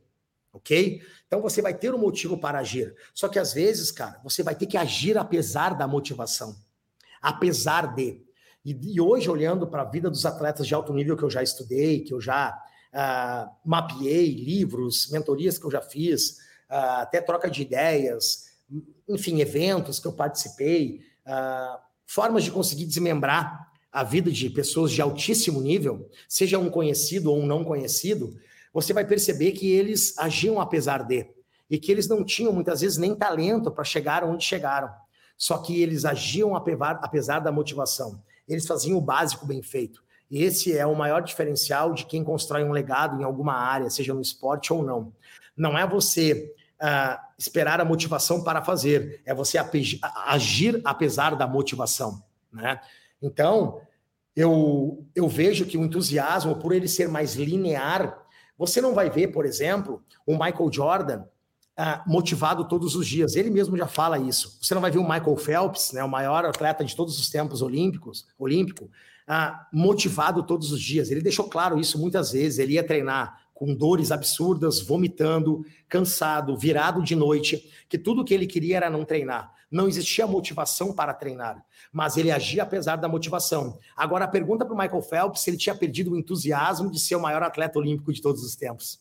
ok? Então você vai ter um motivo para agir. Só que às vezes, cara, você vai ter que agir apesar da motivação, apesar de. E, e hoje, olhando para a vida dos atletas de alto nível que eu já estudei, que eu já uh, mapeei livros, mentorias que eu já fiz, até troca de ideias, enfim, eventos que eu participei, uh, formas de conseguir desmembrar a vida de pessoas de altíssimo nível, seja um conhecido ou um não conhecido, você vai perceber que eles agiam apesar de, e que eles não tinham muitas vezes nem talento para chegar onde chegaram. Só que eles agiam apesar da motivação. Eles faziam o básico bem feito. E esse é o maior diferencial de quem constrói um legado em alguma área, seja no esporte ou não. Não é você uh, esperar a motivação para fazer, é você agir apesar da motivação. Né? Então, eu, eu vejo que o entusiasmo, por ele ser mais linear, você não vai ver, por exemplo, o Michael Jordan Uh, motivado todos os dias. Ele mesmo já fala isso. Você não vai ver o Michael Phelps, né, o maior atleta de todos os tempos olímpicos, olímpico, ah, motivado todos os dias. Ele deixou claro isso muitas vezes. Ele ia treinar com dores absurdas, vomitando, cansado, virado de noite, que tudo que ele queria era não treinar. Não existia motivação para treinar, mas ele agia apesar da motivação. Agora, pergunta para o Michael Phelps se ele tinha perdido o entusiasmo de ser o maior atleta olímpico de todos os tempos.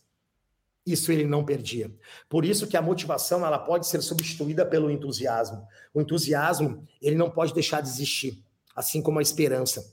Isso ele não perdia. Por isso que a motivação ela pode ser substituída pelo entusiasmo. O entusiasmo ele não pode deixar de existir, assim como a esperança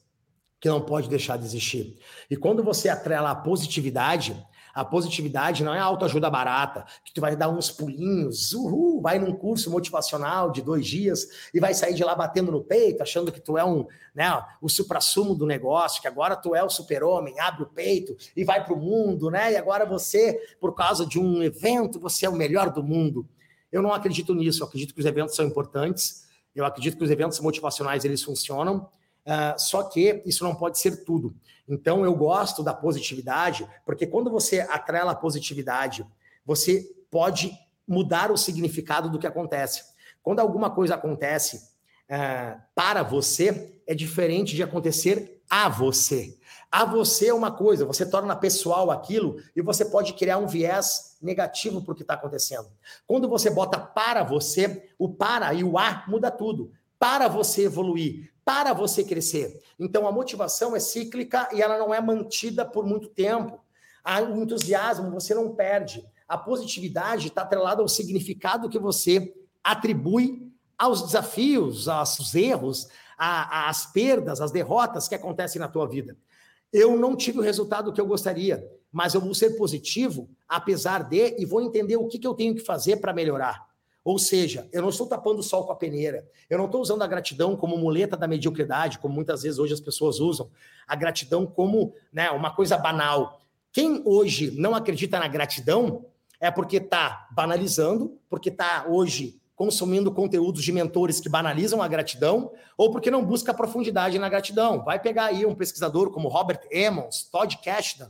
que não pode deixar de existir. E quando você atrela a positividade, a positividade não é autoajuda barata, que tu vai dar uns pulinhos, uhul, vai num curso motivacional de dois dias e vai sair de lá batendo no peito, achando que tu é um, né, o suprassumo do negócio, que agora tu é o super-homem, abre o peito e vai para o mundo, né? E agora você, por causa de um evento, você é o melhor do mundo. Eu não acredito nisso, eu acredito que os eventos são importantes, eu acredito que os eventos motivacionais eles funcionam, Uh, só que isso não pode ser tudo. Então, eu gosto da positividade, porque quando você atrela a positividade, você pode mudar o significado do que acontece. Quando alguma coisa acontece uh, para você, é diferente de acontecer a você. A você é uma coisa, você torna pessoal aquilo e você pode criar um viés negativo para o que está acontecendo. Quando você bota para você, o para e o a muda tudo. Para você evoluir, para você crescer. Então a motivação é cíclica e ela não é mantida por muito tempo. O entusiasmo você não perde. A positividade está atrelada ao significado que você atribui aos desafios, aos erros, às perdas, às derrotas que acontecem na tua vida. Eu não tive o resultado que eu gostaria, mas eu vou ser positivo, apesar de, e vou entender o que, que eu tenho que fazer para melhorar. Ou seja, eu não estou tapando o sol com a peneira. Eu não estou usando a gratidão como muleta da mediocridade, como muitas vezes hoje as pessoas usam. A gratidão como né, uma coisa banal. Quem hoje não acredita na gratidão é porque está banalizando, porque está hoje consumindo conteúdos de mentores que banalizam a gratidão ou porque não busca profundidade na gratidão. Vai pegar aí um pesquisador como Robert Emmons, Todd Cashdan,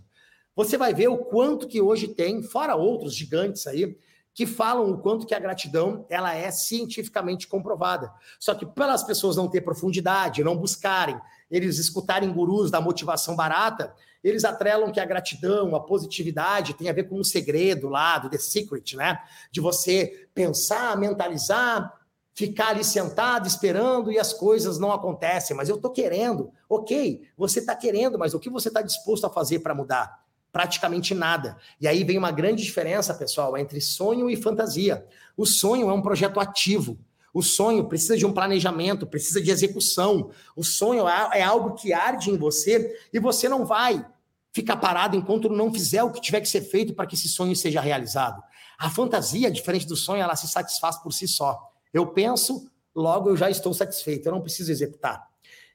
você vai ver o quanto que hoje tem, fora outros gigantes aí, que falam o quanto que a gratidão ela é cientificamente comprovada. Só que pelas pessoas não ter profundidade, não buscarem, eles escutarem gurus da motivação barata, eles atrelam que a gratidão, a positividade tem a ver com um segredo lá do The Secret, né? De você pensar, mentalizar, ficar ali sentado esperando e as coisas não acontecem. Mas eu tô querendo, ok? Você está querendo, mas o que você está disposto a fazer para mudar? Praticamente nada. E aí vem uma grande diferença, pessoal, entre sonho e fantasia. O sonho é um projeto ativo. O sonho precisa de um planejamento, precisa de execução. O sonho é, é algo que arde em você e você não vai ficar parado enquanto não fizer o que tiver que ser feito para que esse sonho seja realizado. A fantasia, diferente do sonho, ela se satisfaz por si só. Eu penso, logo eu já estou satisfeito, eu não preciso executar.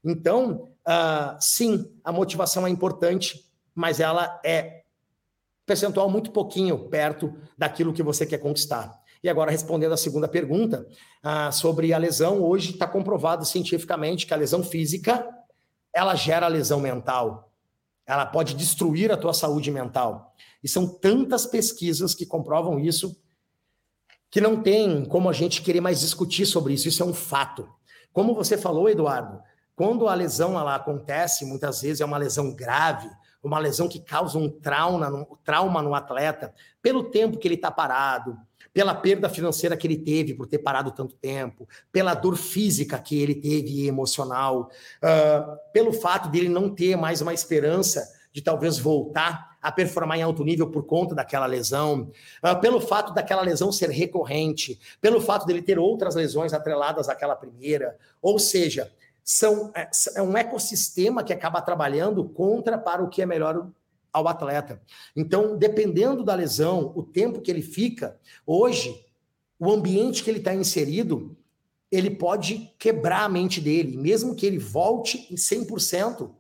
Então, uh, sim, a motivação é importante, mas ela é percentual muito pouquinho perto daquilo que você quer conquistar. E agora, respondendo a segunda pergunta, ah, sobre a lesão, hoje está comprovado cientificamente que a lesão física, ela gera lesão mental. Ela pode destruir a tua saúde mental. E são tantas pesquisas que comprovam isso, que não tem como a gente querer mais discutir sobre isso. Isso é um fato. Como você falou, Eduardo, quando a lesão ela acontece, muitas vezes é uma lesão grave, uma lesão que causa um trauma, um trauma no atleta, pelo tempo que ele está parado, pela perda financeira que ele teve por ter parado tanto tempo, pela dor física que ele teve emocional, uh, pelo fato dele não ter mais uma esperança de talvez voltar a performar em alto nível por conta daquela lesão, uh, pelo fato daquela lesão ser recorrente, pelo fato dele ter outras lesões atreladas àquela primeira. Ou seja, são, é, é um ecossistema que acaba trabalhando contra para o que é melhor ao atleta. Então, dependendo da lesão, o tempo que ele fica, hoje, o ambiente que ele está inserido, ele pode quebrar a mente dele. Mesmo que ele volte em 100%,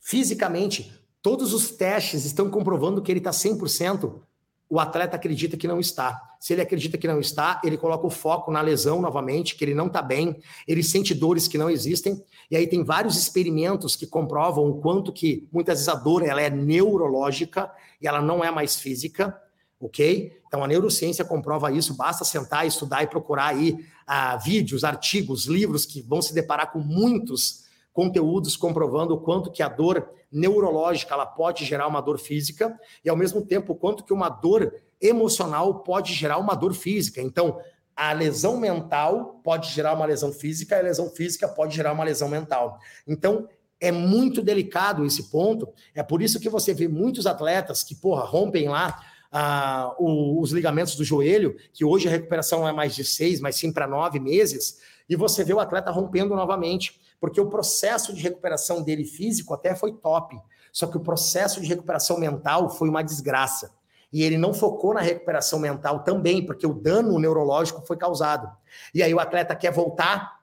fisicamente, todos os testes estão comprovando que ele está 100%, o atleta acredita que não está. Se ele acredita que não está, ele coloca o foco na lesão novamente, que ele não está bem, ele sente dores que não existem, e aí tem vários experimentos que comprovam o quanto que muitas vezes a dor ela é neurológica e ela não é mais física, ok? Então a neurociência comprova isso, basta sentar, estudar e procurar aí ah, vídeos, artigos, livros que vão se deparar com muitos conteúdos comprovando o quanto que a dor neurológica ela pode gerar uma dor física e ao mesmo tempo quanto que uma dor emocional pode gerar uma dor física. Então, a lesão mental pode gerar uma lesão física, e a lesão física pode gerar uma lesão mental. Então, é muito delicado esse ponto. É por isso que você vê muitos atletas que, porra, rompem lá ah, os ligamentos do joelho, que hoje a recuperação é mais de seis, mas sim para nove meses, e você vê o atleta rompendo novamente porque o processo de recuperação dele físico até foi top, só que o processo de recuperação mental foi uma desgraça. E ele não focou na recuperação mental também, porque o dano neurológico foi causado. E aí o atleta quer voltar,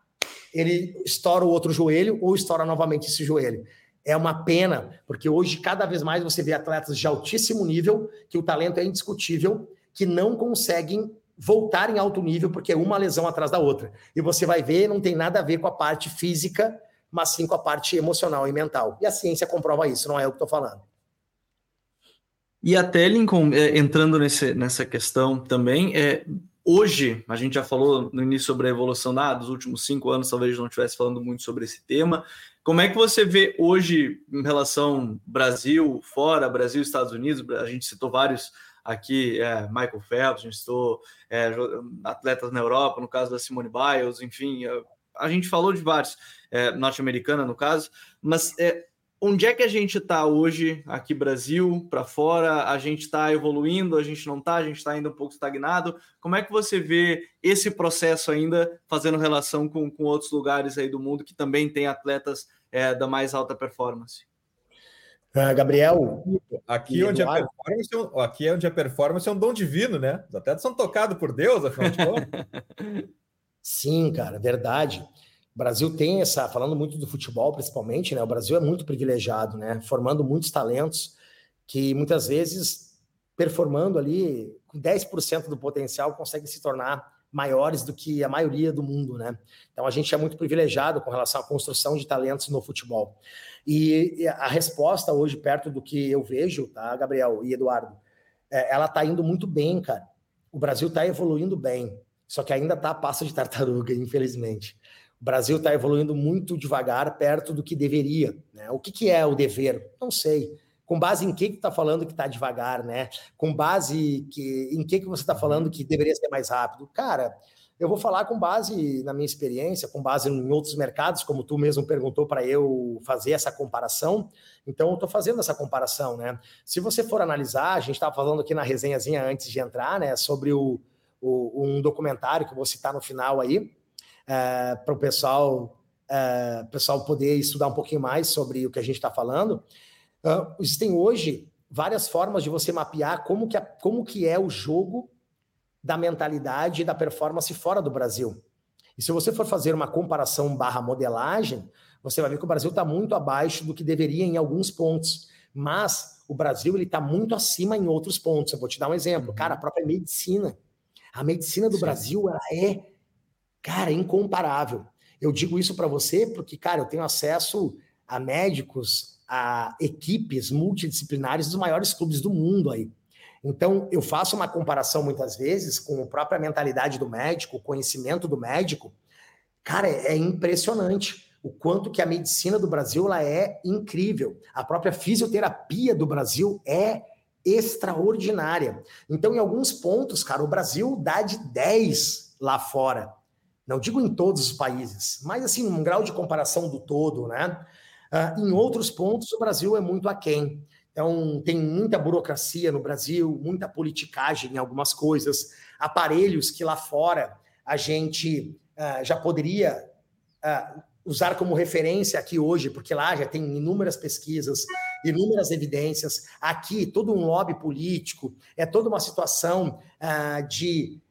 ele estoura o outro joelho ou estoura novamente esse joelho. É uma pena, porque hoje cada vez mais você vê atletas de altíssimo nível, que o talento é indiscutível, que não conseguem voltar em alto nível, porque é uma lesão atrás da outra. E você vai ver, não tem nada a ver com a parte física, mas sim com a parte emocional e mental. E a ciência comprova isso, não é eu que estou falando. E até, Lincoln, é, entrando nesse, nessa questão também, é, hoje, a gente já falou no início sobre a evolução da, dos últimos cinco anos, talvez não estivesse falando muito sobre esse tema. Como é que você vê hoje em relação Brasil, fora, Brasil, Estados Unidos? A gente citou vários aqui é, Michael Phelps, a gente citou é, atletas na Europa, no caso da Simone Biles, enfim, é, a gente falou de vários, é, norte-americana no caso, mas é, onde é que a gente está hoje, aqui Brasil, para fora? A gente está evoluindo, a gente não está, a gente está ainda um pouco estagnado. Como é que você vê esse processo ainda fazendo relação com, com outros lugares aí do mundo que também tem atletas é, da mais alta performance? Uh, Gabriel. Aqui onde, a performance, é aqui é onde a performance é um dom divino, né? Os atletas são tocados por Deus, afinal de contas. Sim, cara, verdade. O Brasil tem essa, falando muito do futebol principalmente, né? O Brasil é muito privilegiado, né? Formando muitos talentos que muitas vezes, performando ali com 10% do potencial, conseguem se tornar maiores do que a maioria do mundo, né? Então a gente é muito privilegiado com relação à construção de talentos no futebol. E a resposta hoje, perto do que eu vejo, tá, Gabriel e Eduardo, é, ela tá indo muito bem, cara. O Brasil tá evoluindo bem, só que ainda tá a passa de tartaruga, infelizmente. O Brasil está evoluindo muito devagar, perto do que deveria. Né? O que, que é o dever? Não sei. Com base em que que está falando que está devagar, né? Com base que, em que que você está falando que deveria ser mais rápido? Cara, eu vou falar com base na minha experiência, com base em outros mercados, como tu mesmo perguntou para eu fazer essa comparação. Então, eu estou fazendo essa comparação, né? Se você for analisar, a gente estava falando aqui na resenhazinha antes de entrar, né? Sobre o, o um documentário que eu vou citar no final aí, é, para o pessoal, é, pessoal poder estudar um pouquinho mais sobre o que a gente está falando. Uh, existem hoje várias formas de você mapear como que, a, como que é o jogo da mentalidade e da performance fora do Brasil. E se você for fazer uma comparação barra modelagem, você vai ver que o Brasil está muito abaixo do que deveria em alguns pontos. Mas o Brasil ele está muito acima em outros pontos. Eu vou te dar um exemplo. Uhum. Cara, a própria medicina. A medicina do Sim. Brasil ela é Cara, incomparável. Eu digo isso para você porque, cara, eu tenho acesso a médicos, a equipes multidisciplinares dos maiores clubes do mundo aí. Então, eu faço uma comparação muitas vezes com a própria mentalidade do médico, o conhecimento do médico. Cara, é impressionante o quanto que a medicina do Brasil ela é incrível. A própria fisioterapia do Brasil é extraordinária. Então, em alguns pontos, cara, o Brasil dá de 10 lá fora. Não digo em todos os países, mas assim, um grau de comparação do todo, né? Uh, em outros pontos, o Brasil é muito aquém. Então, tem muita burocracia no Brasil, muita politicagem em algumas coisas, aparelhos que lá fora a gente uh, já poderia uh, usar como referência aqui hoje, porque lá já tem inúmeras pesquisas, inúmeras evidências. Aqui, todo um lobby político, é toda uma situação de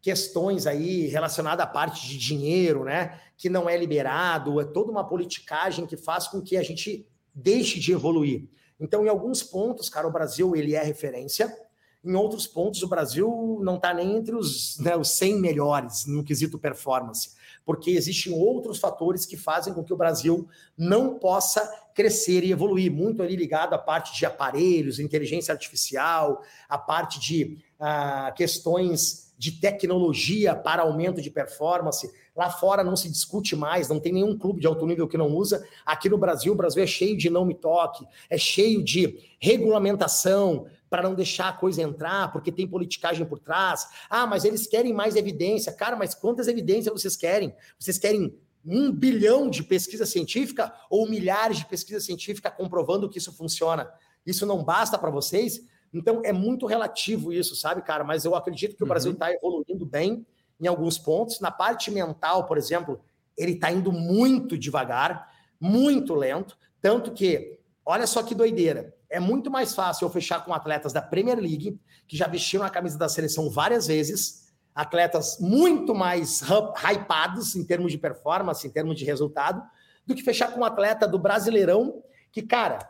questões aí relacionadas à parte de dinheiro, né? Que não é liberado, é toda uma politicagem que faz com que a gente deixe de evoluir. Então, em alguns pontos, cara, o Brasil ele é referência. Em outros pontos, o Brasil não está nem entre os, né, os 100 melhores no quesito performance, porque existem outros fatores que fazem com que o Brasil não possa crescer e evoluir. Muito ali ligado à parte de aparelhos, inteligência artificial, a parte de questões de tecnologia para aumento de performance. Lá fora não se discute mais, não tem nenhum clube de alto nível que não usa. Aqui no Brasil, o Brasil é cheio de não me toque, é cheio de regulamentação para não deixar a coisa entrar, porque tem politicagem por trás. Ah, mas eles querem mais evidência. Cara, mas quantas evidências vocês querem? Vocês querem um bilhão de pesquisa científica ou milhares de pesquisa científica comprovando que isso funciona? Isso não basta para vocês? Então é muito relativo isso, sabe, cara? Mas eu acredito que o Brasil está uhum. evoluindo bem em alguns pontos. Na parte mental, por exemplo, ele está indo muito devagar, muito lento. Tanto que, olha só que doideira. É muito mais fácil eu fechar com atletas da Premier League, que já vestiram a camisa da seleção várias vezes, atletas muito mais hypados em termos de performance, em termos de resultado, do que fechar com um atleta do Brasileirão, que, cara,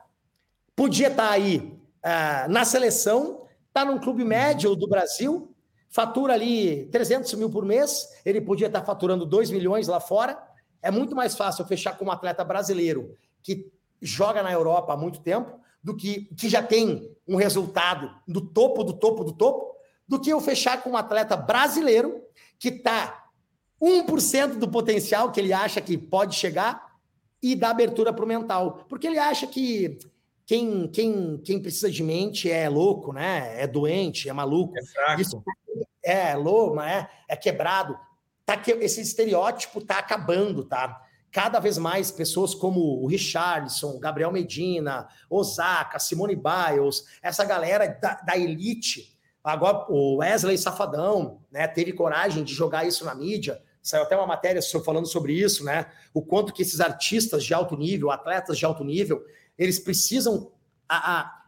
podia estar tá aí ah, na seleção, está num clube médio do Brasil, fatura ali 300 mil por mês, ele podia estar tá faturando 2 milhões lá fora. É muito mais fácil fechar com um atleta brasileiro que joga na Europa há muito tempo, do que, que já tem um resultado do topo, do topo, do topo, do que eu fechar com um atleta brasileiro que está 1% do potencial que ele acha que pode chegar e dá abertura para o mental. Porque ele acha que quem, quem, quem precisa de mente é louco, né? É doente, é maluco. É fraco. Isso é, é louco, é, é quebrado. Tá que, esse estereótipo tá acabando, tá? Cada vez mais pessoas como o Richardson, Gabriel Medina, Osaka, Simone Biles, essa galera da, da elite, agora o Wesley Safadão, né? Teve coragem de jogar isso na mídia. Saiu até uma matéria falando sobre isso, né? O quanto que esses artistas de alto nível, atletas de alto nível, eles precisam a, a,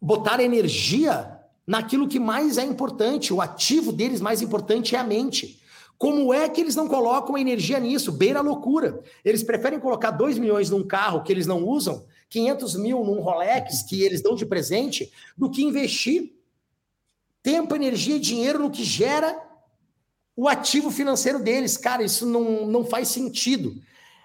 botar energia naquilo que mais é importante. O ativo deles mais importante é a mente. Como é que eles não colocam energia nisso? Beira a loucura. Eles preferem colocar 2 milhões num carro que eles não usam, 500 mil num Rolex que eles dão de presente, do que investir tempo, energia e dinheiro no que gera o ativo financeiro deles. Cara, isso não, não faz sentido.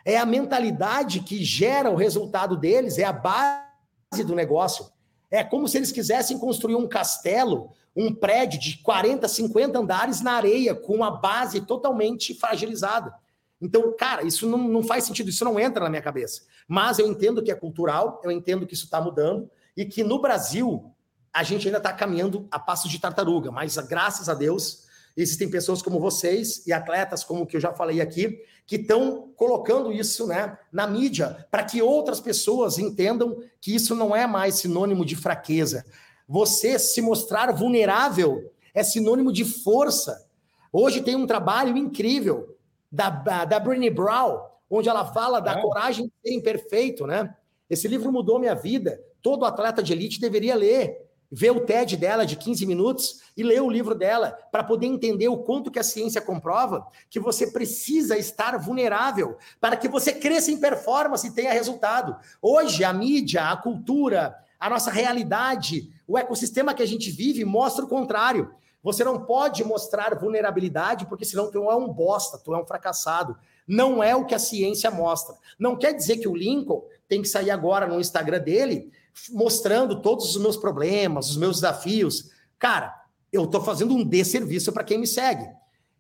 É a mentalidade que gera o resultado deles, é a base do negócio. É como se eles quisessem construir um castelo, um prédio de 40, 50 andares na areia, com uma base totalmente fragilizada. Então, cara, isso não, não faz sentido, isso não entra na minha cabeça. Mas eu entendo que é cultural, eu entendo que isso está mudando e que no Brasil a gente ainda está caminhando a passos de tartaruga, mas graças a Deus existem pessoas como vocês e atletas como que eu já falei aqui que estão colocando isso né, na mídia para que outras pessoas entendam que isso não é mais sinônimo de fraqueza. Você se mostrar vulnerável é sinônimo de força. Hoje tem um trabalho incrível da, da Brené Brown, onde ela fala da é. coragem de ser imperfeito, né? Esse livro mudou minha vida. Todo atleta de elite deveria ler, ver o TED dela de 15 minutos e ler o livro dela para poder entender o quanto que a ciência comprova que você precisa estar vulnerável para que você cresça em performance e tenha resultado. Hoje a mídia, a cultura, a nossa realidade, o ecossistema que a gente vive mostra o contrário. Você não pode mostrar vulnerabilidade, porque senão tu é um bosta, tu é um fracassado. Não é o que a ciência mostra. Não quer dizer que o Lincoln tem que sair agora no Instagram dele mostrando todos os meus problemas, os meus desafios. Cara, eu estou fazendo um desserviço para quem me segue.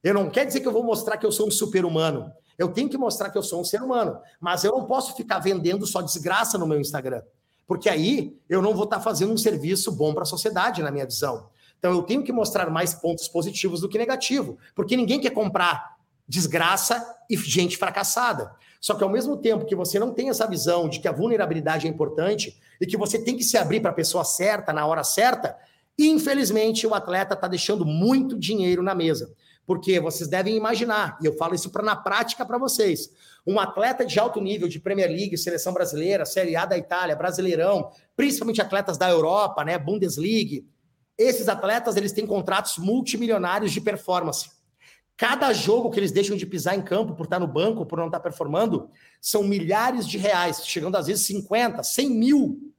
Eu não quer dizer que eu vou mostrar que eu sou um super-humano. Eu tenho que mostrar que eu sou um ser humano. Mas eu não posso ficar vendendo só desgraça no meu Instagram. Porque aí eu não vou estar tá fazendo um serviço bom para a sociedade, na minha visão. Então eu tenho que mostrar mais pontos positivos do que negativo, porque ninguém quer comprar desgraça e gente fracassada. Só que ao mesmo tempo que você não tem essa visão de que a vulnerabilidade é importante e que você tem que se abrir para a pessoa certa na hora certa, infelizmente o atleta está deixando muito dinheiro na mesa. Porque vocês devem imaginar, e eu falo isso pra, na prática para vocês, um atleta de alto nível de Premier League, seleção brasileira, Série A da Itália, Brasileirão, principalmente atletas da Europa, né, Bundesliga, esses atletas, eles têm contratos multimilionários de performance. Cada jogo que eles deixam de pisar em campo por estar no banco, por não estar performando, são milhares de reais, chegando às vezes 50, 100 mil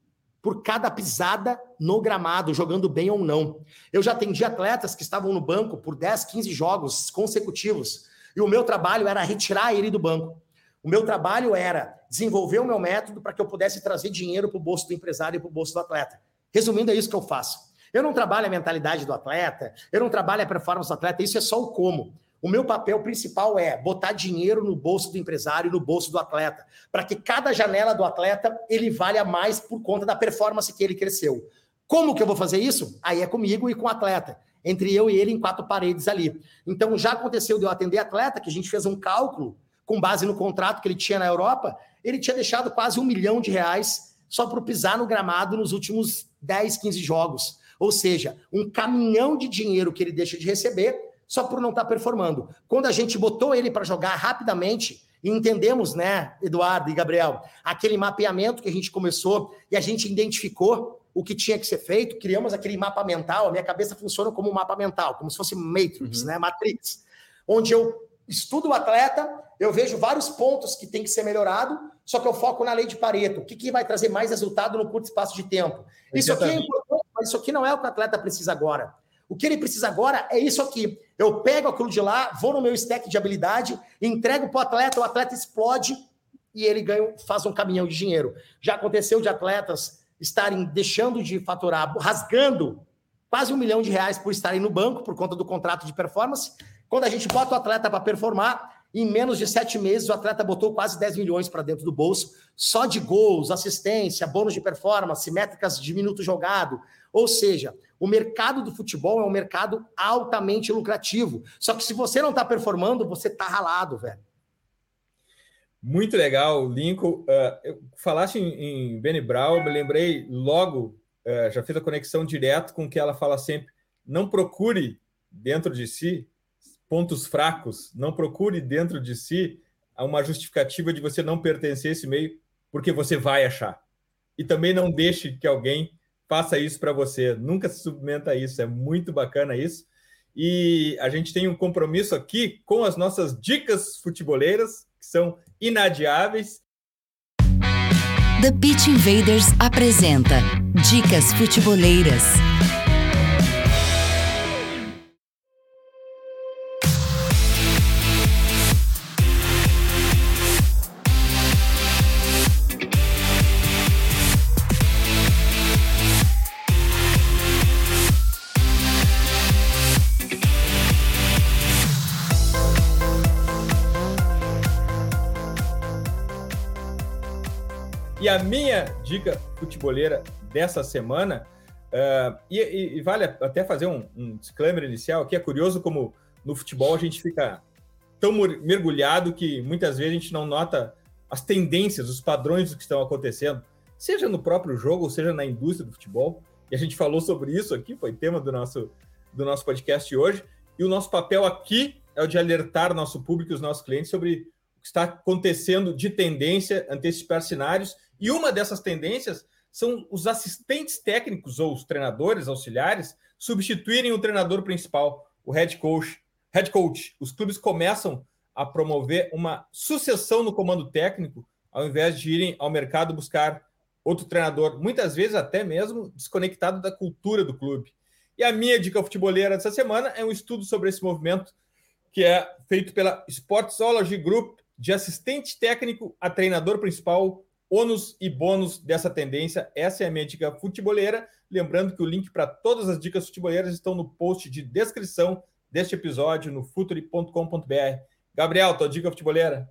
por cada pisada no gramado, jogando bem ou não. Eu já atendi atletas que estavam no banco por 10, 15 jogos consecutivos, e o meu trabalho era retirar ele do banco. O meu trabalho era desenvolver o meu método para que eu pudesse trazer dinheiro para o bolso do empresário e para o bolso do atleta. Resumindo, é isso que eu faço. Eu não trabalho a mentalidade do atleta, eu não trabalho a performance do atleta, isso é só o como. O meu papel principal é botar dinheiro no bolso do empresário, no bolso do atleta, para que cada janela do atleta ele valha mais por conta da performance que ele cresceu. Como que eu vou fazer isso? Aí é comigo e com o atleta, entre eu e ele em quatro paredes ali. Então já aconteceu de eu atender atleta, que a gente fez um cálculo com base no contrato que ele tinha na Europa, ele tinha deixado quase um milhão de reais só para pisar no gramado nos últimos 10, 15 jogos. Ou seja, um caminhão de dinheiro que ele deixa de receber só por não estar tá performando. Quando a gente botou ele para jogar rapidamente, e entendemos, né, Eduardo e Gabriel, aquele mapeamento que a gente começou e a gente identificou o que tinha que ser feito, criamos aquele mapa mental, a minha cabeça funciona como um mapa mental, como se fosse Matrix, uhum. né, Matrix, onde eu estudo o atleta, eu vejo vários pontos que tem que ser melhorado, só que eu foco na lei de Pareto, o que, que vai trazer mais resultado no curto espaço de tempo. Isso aqui é importante mas isso aqui não é o que o atleta precisa agora. O que ele precisa agora é isso aqui. Eu pego aquilo de lá, vou no meu stack de habilidade, entrego para o atleta, o atleta explode e ele ganha, faz um caminhão de dinheiro. Já aconteceu de atletas estarem deixando de faturar, rasgando quase um milhão de reais por estarem no banco por conta do contrato de performance. Quando a gente bota o atleta para performar, em menos de sete meses, o atleta botou quase 10 milhões para dentro do bolso, só de gols, assistência, bônus de performance, métricas de minuto jogado. Ou seja, o mercado do futebol é um mercado altamente lucrativo. Só que se você não está performando, você está ralado, velho. Muito legal, Lincoln. Uh, falaste em, em Benny Brown, me lembrei logo, uh, já fiz a conexão direto com o que ela fala sempre. Não procure dentro de si pontos fracos, não procure dentro de si uma justificativa de você não pertencer a esse meio, porque você vai achar. E também não deixe que alguém faça isso para você. Nunca se submeta a isso. É muito bacana isso. E a gente tem um compromisso aqui com as nossas dicas futeboleiras, que são inadiáveis. The Pitch Invaders apresenta Dicas Futeboleiras. Minha dica futeboleira dessa semana, uh, e, e, e, vale até fazer um, um disclaimer inicial, que é curioso como no futebol a gente fica tão mergulhado que muitas vezes a gente não nota as tendências, os padrões do que estão acontecendo, seja no próprio jogo, ou seja na indústria do futebol. E a gente falou sobre isso aqui, foi tema do nosso, do nosso podcast hoje. E o nosso papel aqui é o de alertar nosso público e os nossos clientes sobre o que está acontecendo de tendência, antecipar cenários. E uma dessas tendências são os assistentes técnicos ou os treinadores auxiliares substituírem o treinador principal, o head coach. Head coach, os clubes começam a promover uma sucessão no comando técnico, ao invés de irem ao mercado buscar outro treinador, muitas vezes até mesmo desconectado da cultura do clube. E a minha dica futeboleira dessa semana é um estudo sobre esse movimento que é feito pela Sportsology Group, de assistente técnico a treinador principal, ônus e bônus dessa tendência. Essa é a minha dica futeboleira. Lembrando que o link para todas as dicas futeboleiras estão no post de descrição deste episódio no futuri.com.br. Gabriel, tua dica futebolera?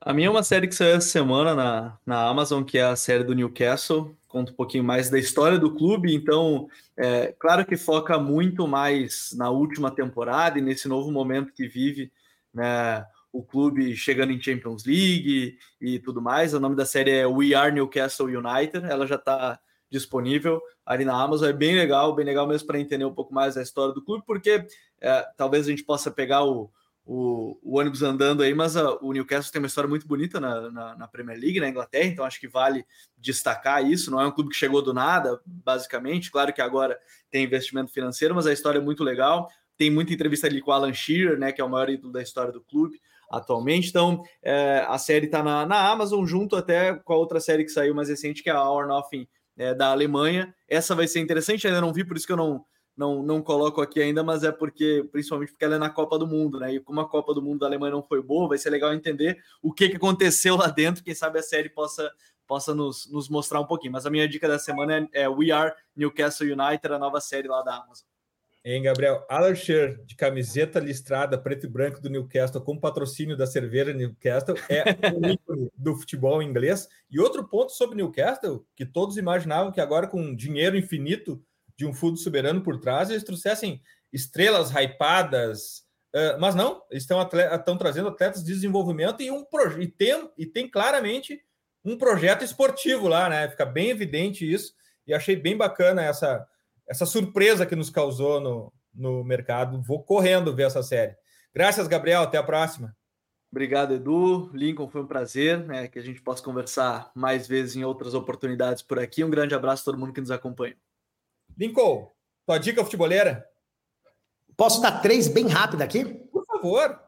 A minha é uma série que saiu essa semana na, na Amazon, que é a série do Newcastle. Conta um pouquinho mais da história do clube. Então, é claro que foca muito mais na última temporada e nesse novo momento que vive né, o clube chegando em Champions League e tudo mais. O nome da série é We Are Newcastle United. Ela já está disponível ali na Amazon. É bem legal, bem legal mesmo para entender um pouco mais a história do clube, porque é, talvez a gente possa pegar o o, o, ônibus andando aí, mas a, o Newcastle tem uma história muito bonita na, na, na, Premier League, na Inglaterra, então acho que vale destacar isso. Não é um clube que chegou do nada, basicamente. Claro que agora tem investimento financeiro, mas a história é muito legal. Tem muita entrevista ali com o Alan Shearer, né, que é o maior ídolo da história do clube atualmente. Então, é, a série está na, na, Amazon, junto até com a outra série que saiu mais recente, que é a Hour Nothing é, da Alemanha. Essa vai ser interessante, ainda não vi, por isso que eu não não, não coloco aqui ainda, mas é porque, principalmente porque ela é na Copa do Mundo, né? E como a Copa do Mundo da Alemanha não foi boa, vai ser legal entender o que, que aconteceu lá dentro. Quem sabe a série possa, possa nos, nos mostrar um pouquinho. Mas a minha dica da semana é, é We Are Newcastle United, a nova série lá da Amazon. Hein, Gabriel? Alan Shearer, de camiseta listrada preto e branco do Newcastle, com patrocínio da cerveja Newcastle, é o ícone do futebol inglês. E outro ponto sobre Newcastle, que todos imaginavam que agora com dinheiro infinito de um fundo soberano por trás, eles trouxessem estrelas hypadas, uh, mas não, eles estão, estão trazendo atletas de desenvolvimento e um e tem, e tem claramente um projeto esportivo lá, né? Fica bem evidente isso, e achei bem bacana essa, essa surpresa que nos causou no, no mercado. Vou correndo ver essa série. Graças, Gabriel. Até a próxima. Obrigado, Edu. Lincoln, foi um prazer né, que a gente possa conversar mais vezes em outras oportunidades por aqui. Um grande abraço a todo mundo que nos acompanha. Lincoln, tua dica futebolera? Posso dar três bem rápido aqui? Por favor.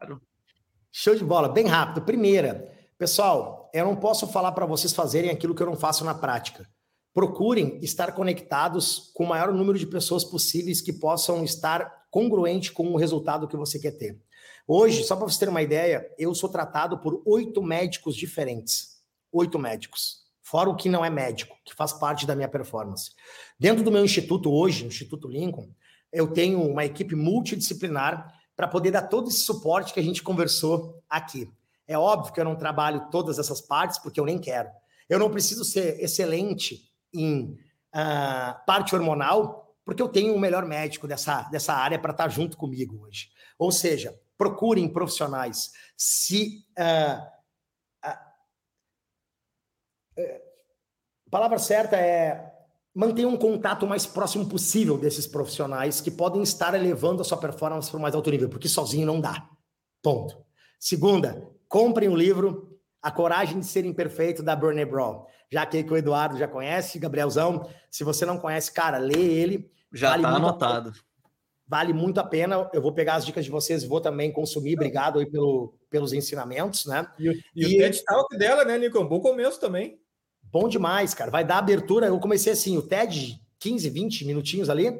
Show de bola, bem rápido. Primeira, pessoal, eu não posso falar para vocês fazerem aquilo que eu não faço na prática. Procurem estar conectados com o maior número de pessoas possíveis que possam estar congruente com o resultado que você quer ter. Hoje, só para vocês terem uma ideia, eu sou tratado por oito médicos diferentes. Oito médicos fora o que não é médico, que faz parte da minha performance. Dentro do meu instituto hoje, Instituto Lincoln, eu tenho uma equipe multidisciplinar para poder dar todo esse suporte que a gente conversou aqui. É óbvio que eu não trabalho todas essas partes, porque eu nem quero. Eu não preciso ser excelente em uh, parte hormonal, porque eu tenho o melhor médico dessa, dessa área para estar tá junto comigo hoje. Ou seja, procurem profissionais. Se uh, a palavra certa é manter um contato mais próximo possível desses profissionais que podem estar elevando a sua performance para o mais alto nível, porque sozinho não dá. Ponto. Segunda, comprem o livro A Coragem de Ser Imperfeito, da Brené Brown. Já que o Eduardo já conhece, Gabrielzão, se você não conhece, cara, lê ele. Já está vale anotado. Vale muito a pena. Eu vou pegar as dicas de vocês, vou também consumir. Obrigado aí pelo, pelos ensinamentos, né? E, e, e o TED Talk dela, né, Nico? Bom começo também. Bom demais, cara. Vai dar abertura. Eu comecei assim, o TED, 15, 20 minutinhos ali,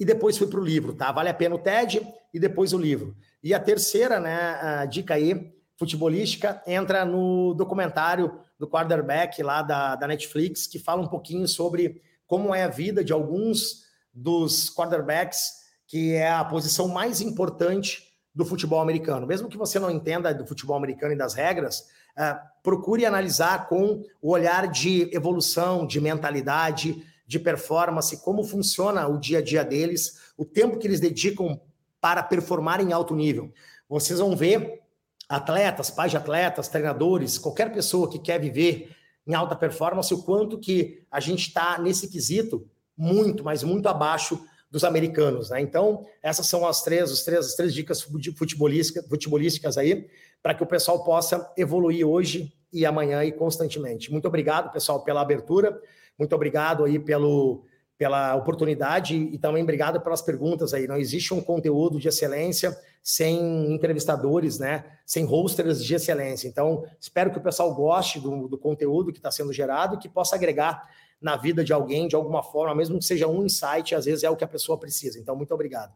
e depois fui para o livro, tá? Vale a pena o TED e depois o livro. E a terceira, né, a dica aí, futebolística, entra no documentário do quarterback lá da, da Netflix, que fala um pouquinho sobre como é a vida de alguns dos quarterbacks, que é a posição mais importante do futebol americano. Mesmo que você não entenda do futebol americano e das regras, uh, procure analisar com o olhar de evolução, de mentalidade, de performance, como funciona o dia a dia deles, o tempo que eles dedicam para performar em alto nível. Vocês vão ver atletas, pais de atletas, treinadores, qualquer pessoa que quer viver em alta performance, o quanto que a gente está nesse quesito muito, mas muito abaixo dos americanos, né? Então, essas são as três, os três, as três dicas futebolísticas, futebolísticas aí, para que o pessoal possa evoluir hoje e amanhã e constantemente. Muito obrigado, pessoal, pela abertura. Muito obrigado aí pelo, pela oportunidade e também obrigado pelas perguntas aí. Não existe um conteúdo de excelência sem entrevistadores, né? Sem hosters de excelência. Então, espero que o pessoal goste do, do conteúdo que está sendo gerado e que possa agregar na vida de alguém de alguma forma, mesmo que seja um insight, às vezes é o que a pessoa precisa. Então, muito obrigado.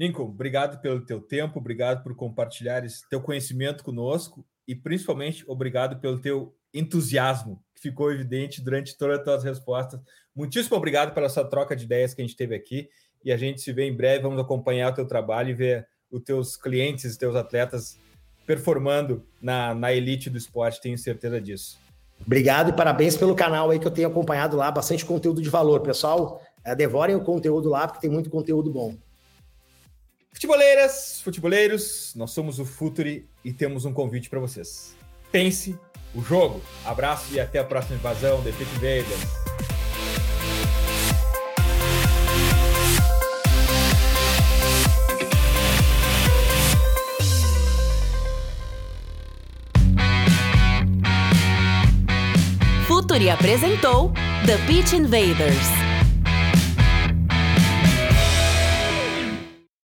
Lincoln, obrigado pelo teu tempo, obrigado por compartilhar esse teu conhecimento conosco e principalmente obrigado pelo teu entusiasmo, que ficou evidente durante todas as tuas respostas. Muitíssimo obrigado pela essa troca de ideias que a gente teve aqui e a gente se vê em breve, vamos acompanhar o teu trabalho e ver os teus clientes, os teus atletas performando na, na elite do esporte, tenho certeza disso. Obrigado e parabéns pelo canal aí que eu tenho acompanhado lá, bastante conteúdo de valor. Pessoal, é, devorem o conteúdo lá, porque tem muito conteúdo bom. Futeboleiras, futeboleiros, nós somos o Futuri e temos um convite para vocês. Pense o jogo. Abraço e até a próxima invasão. The Fit Invaders. Futuri apresentou The Pitch Invaders.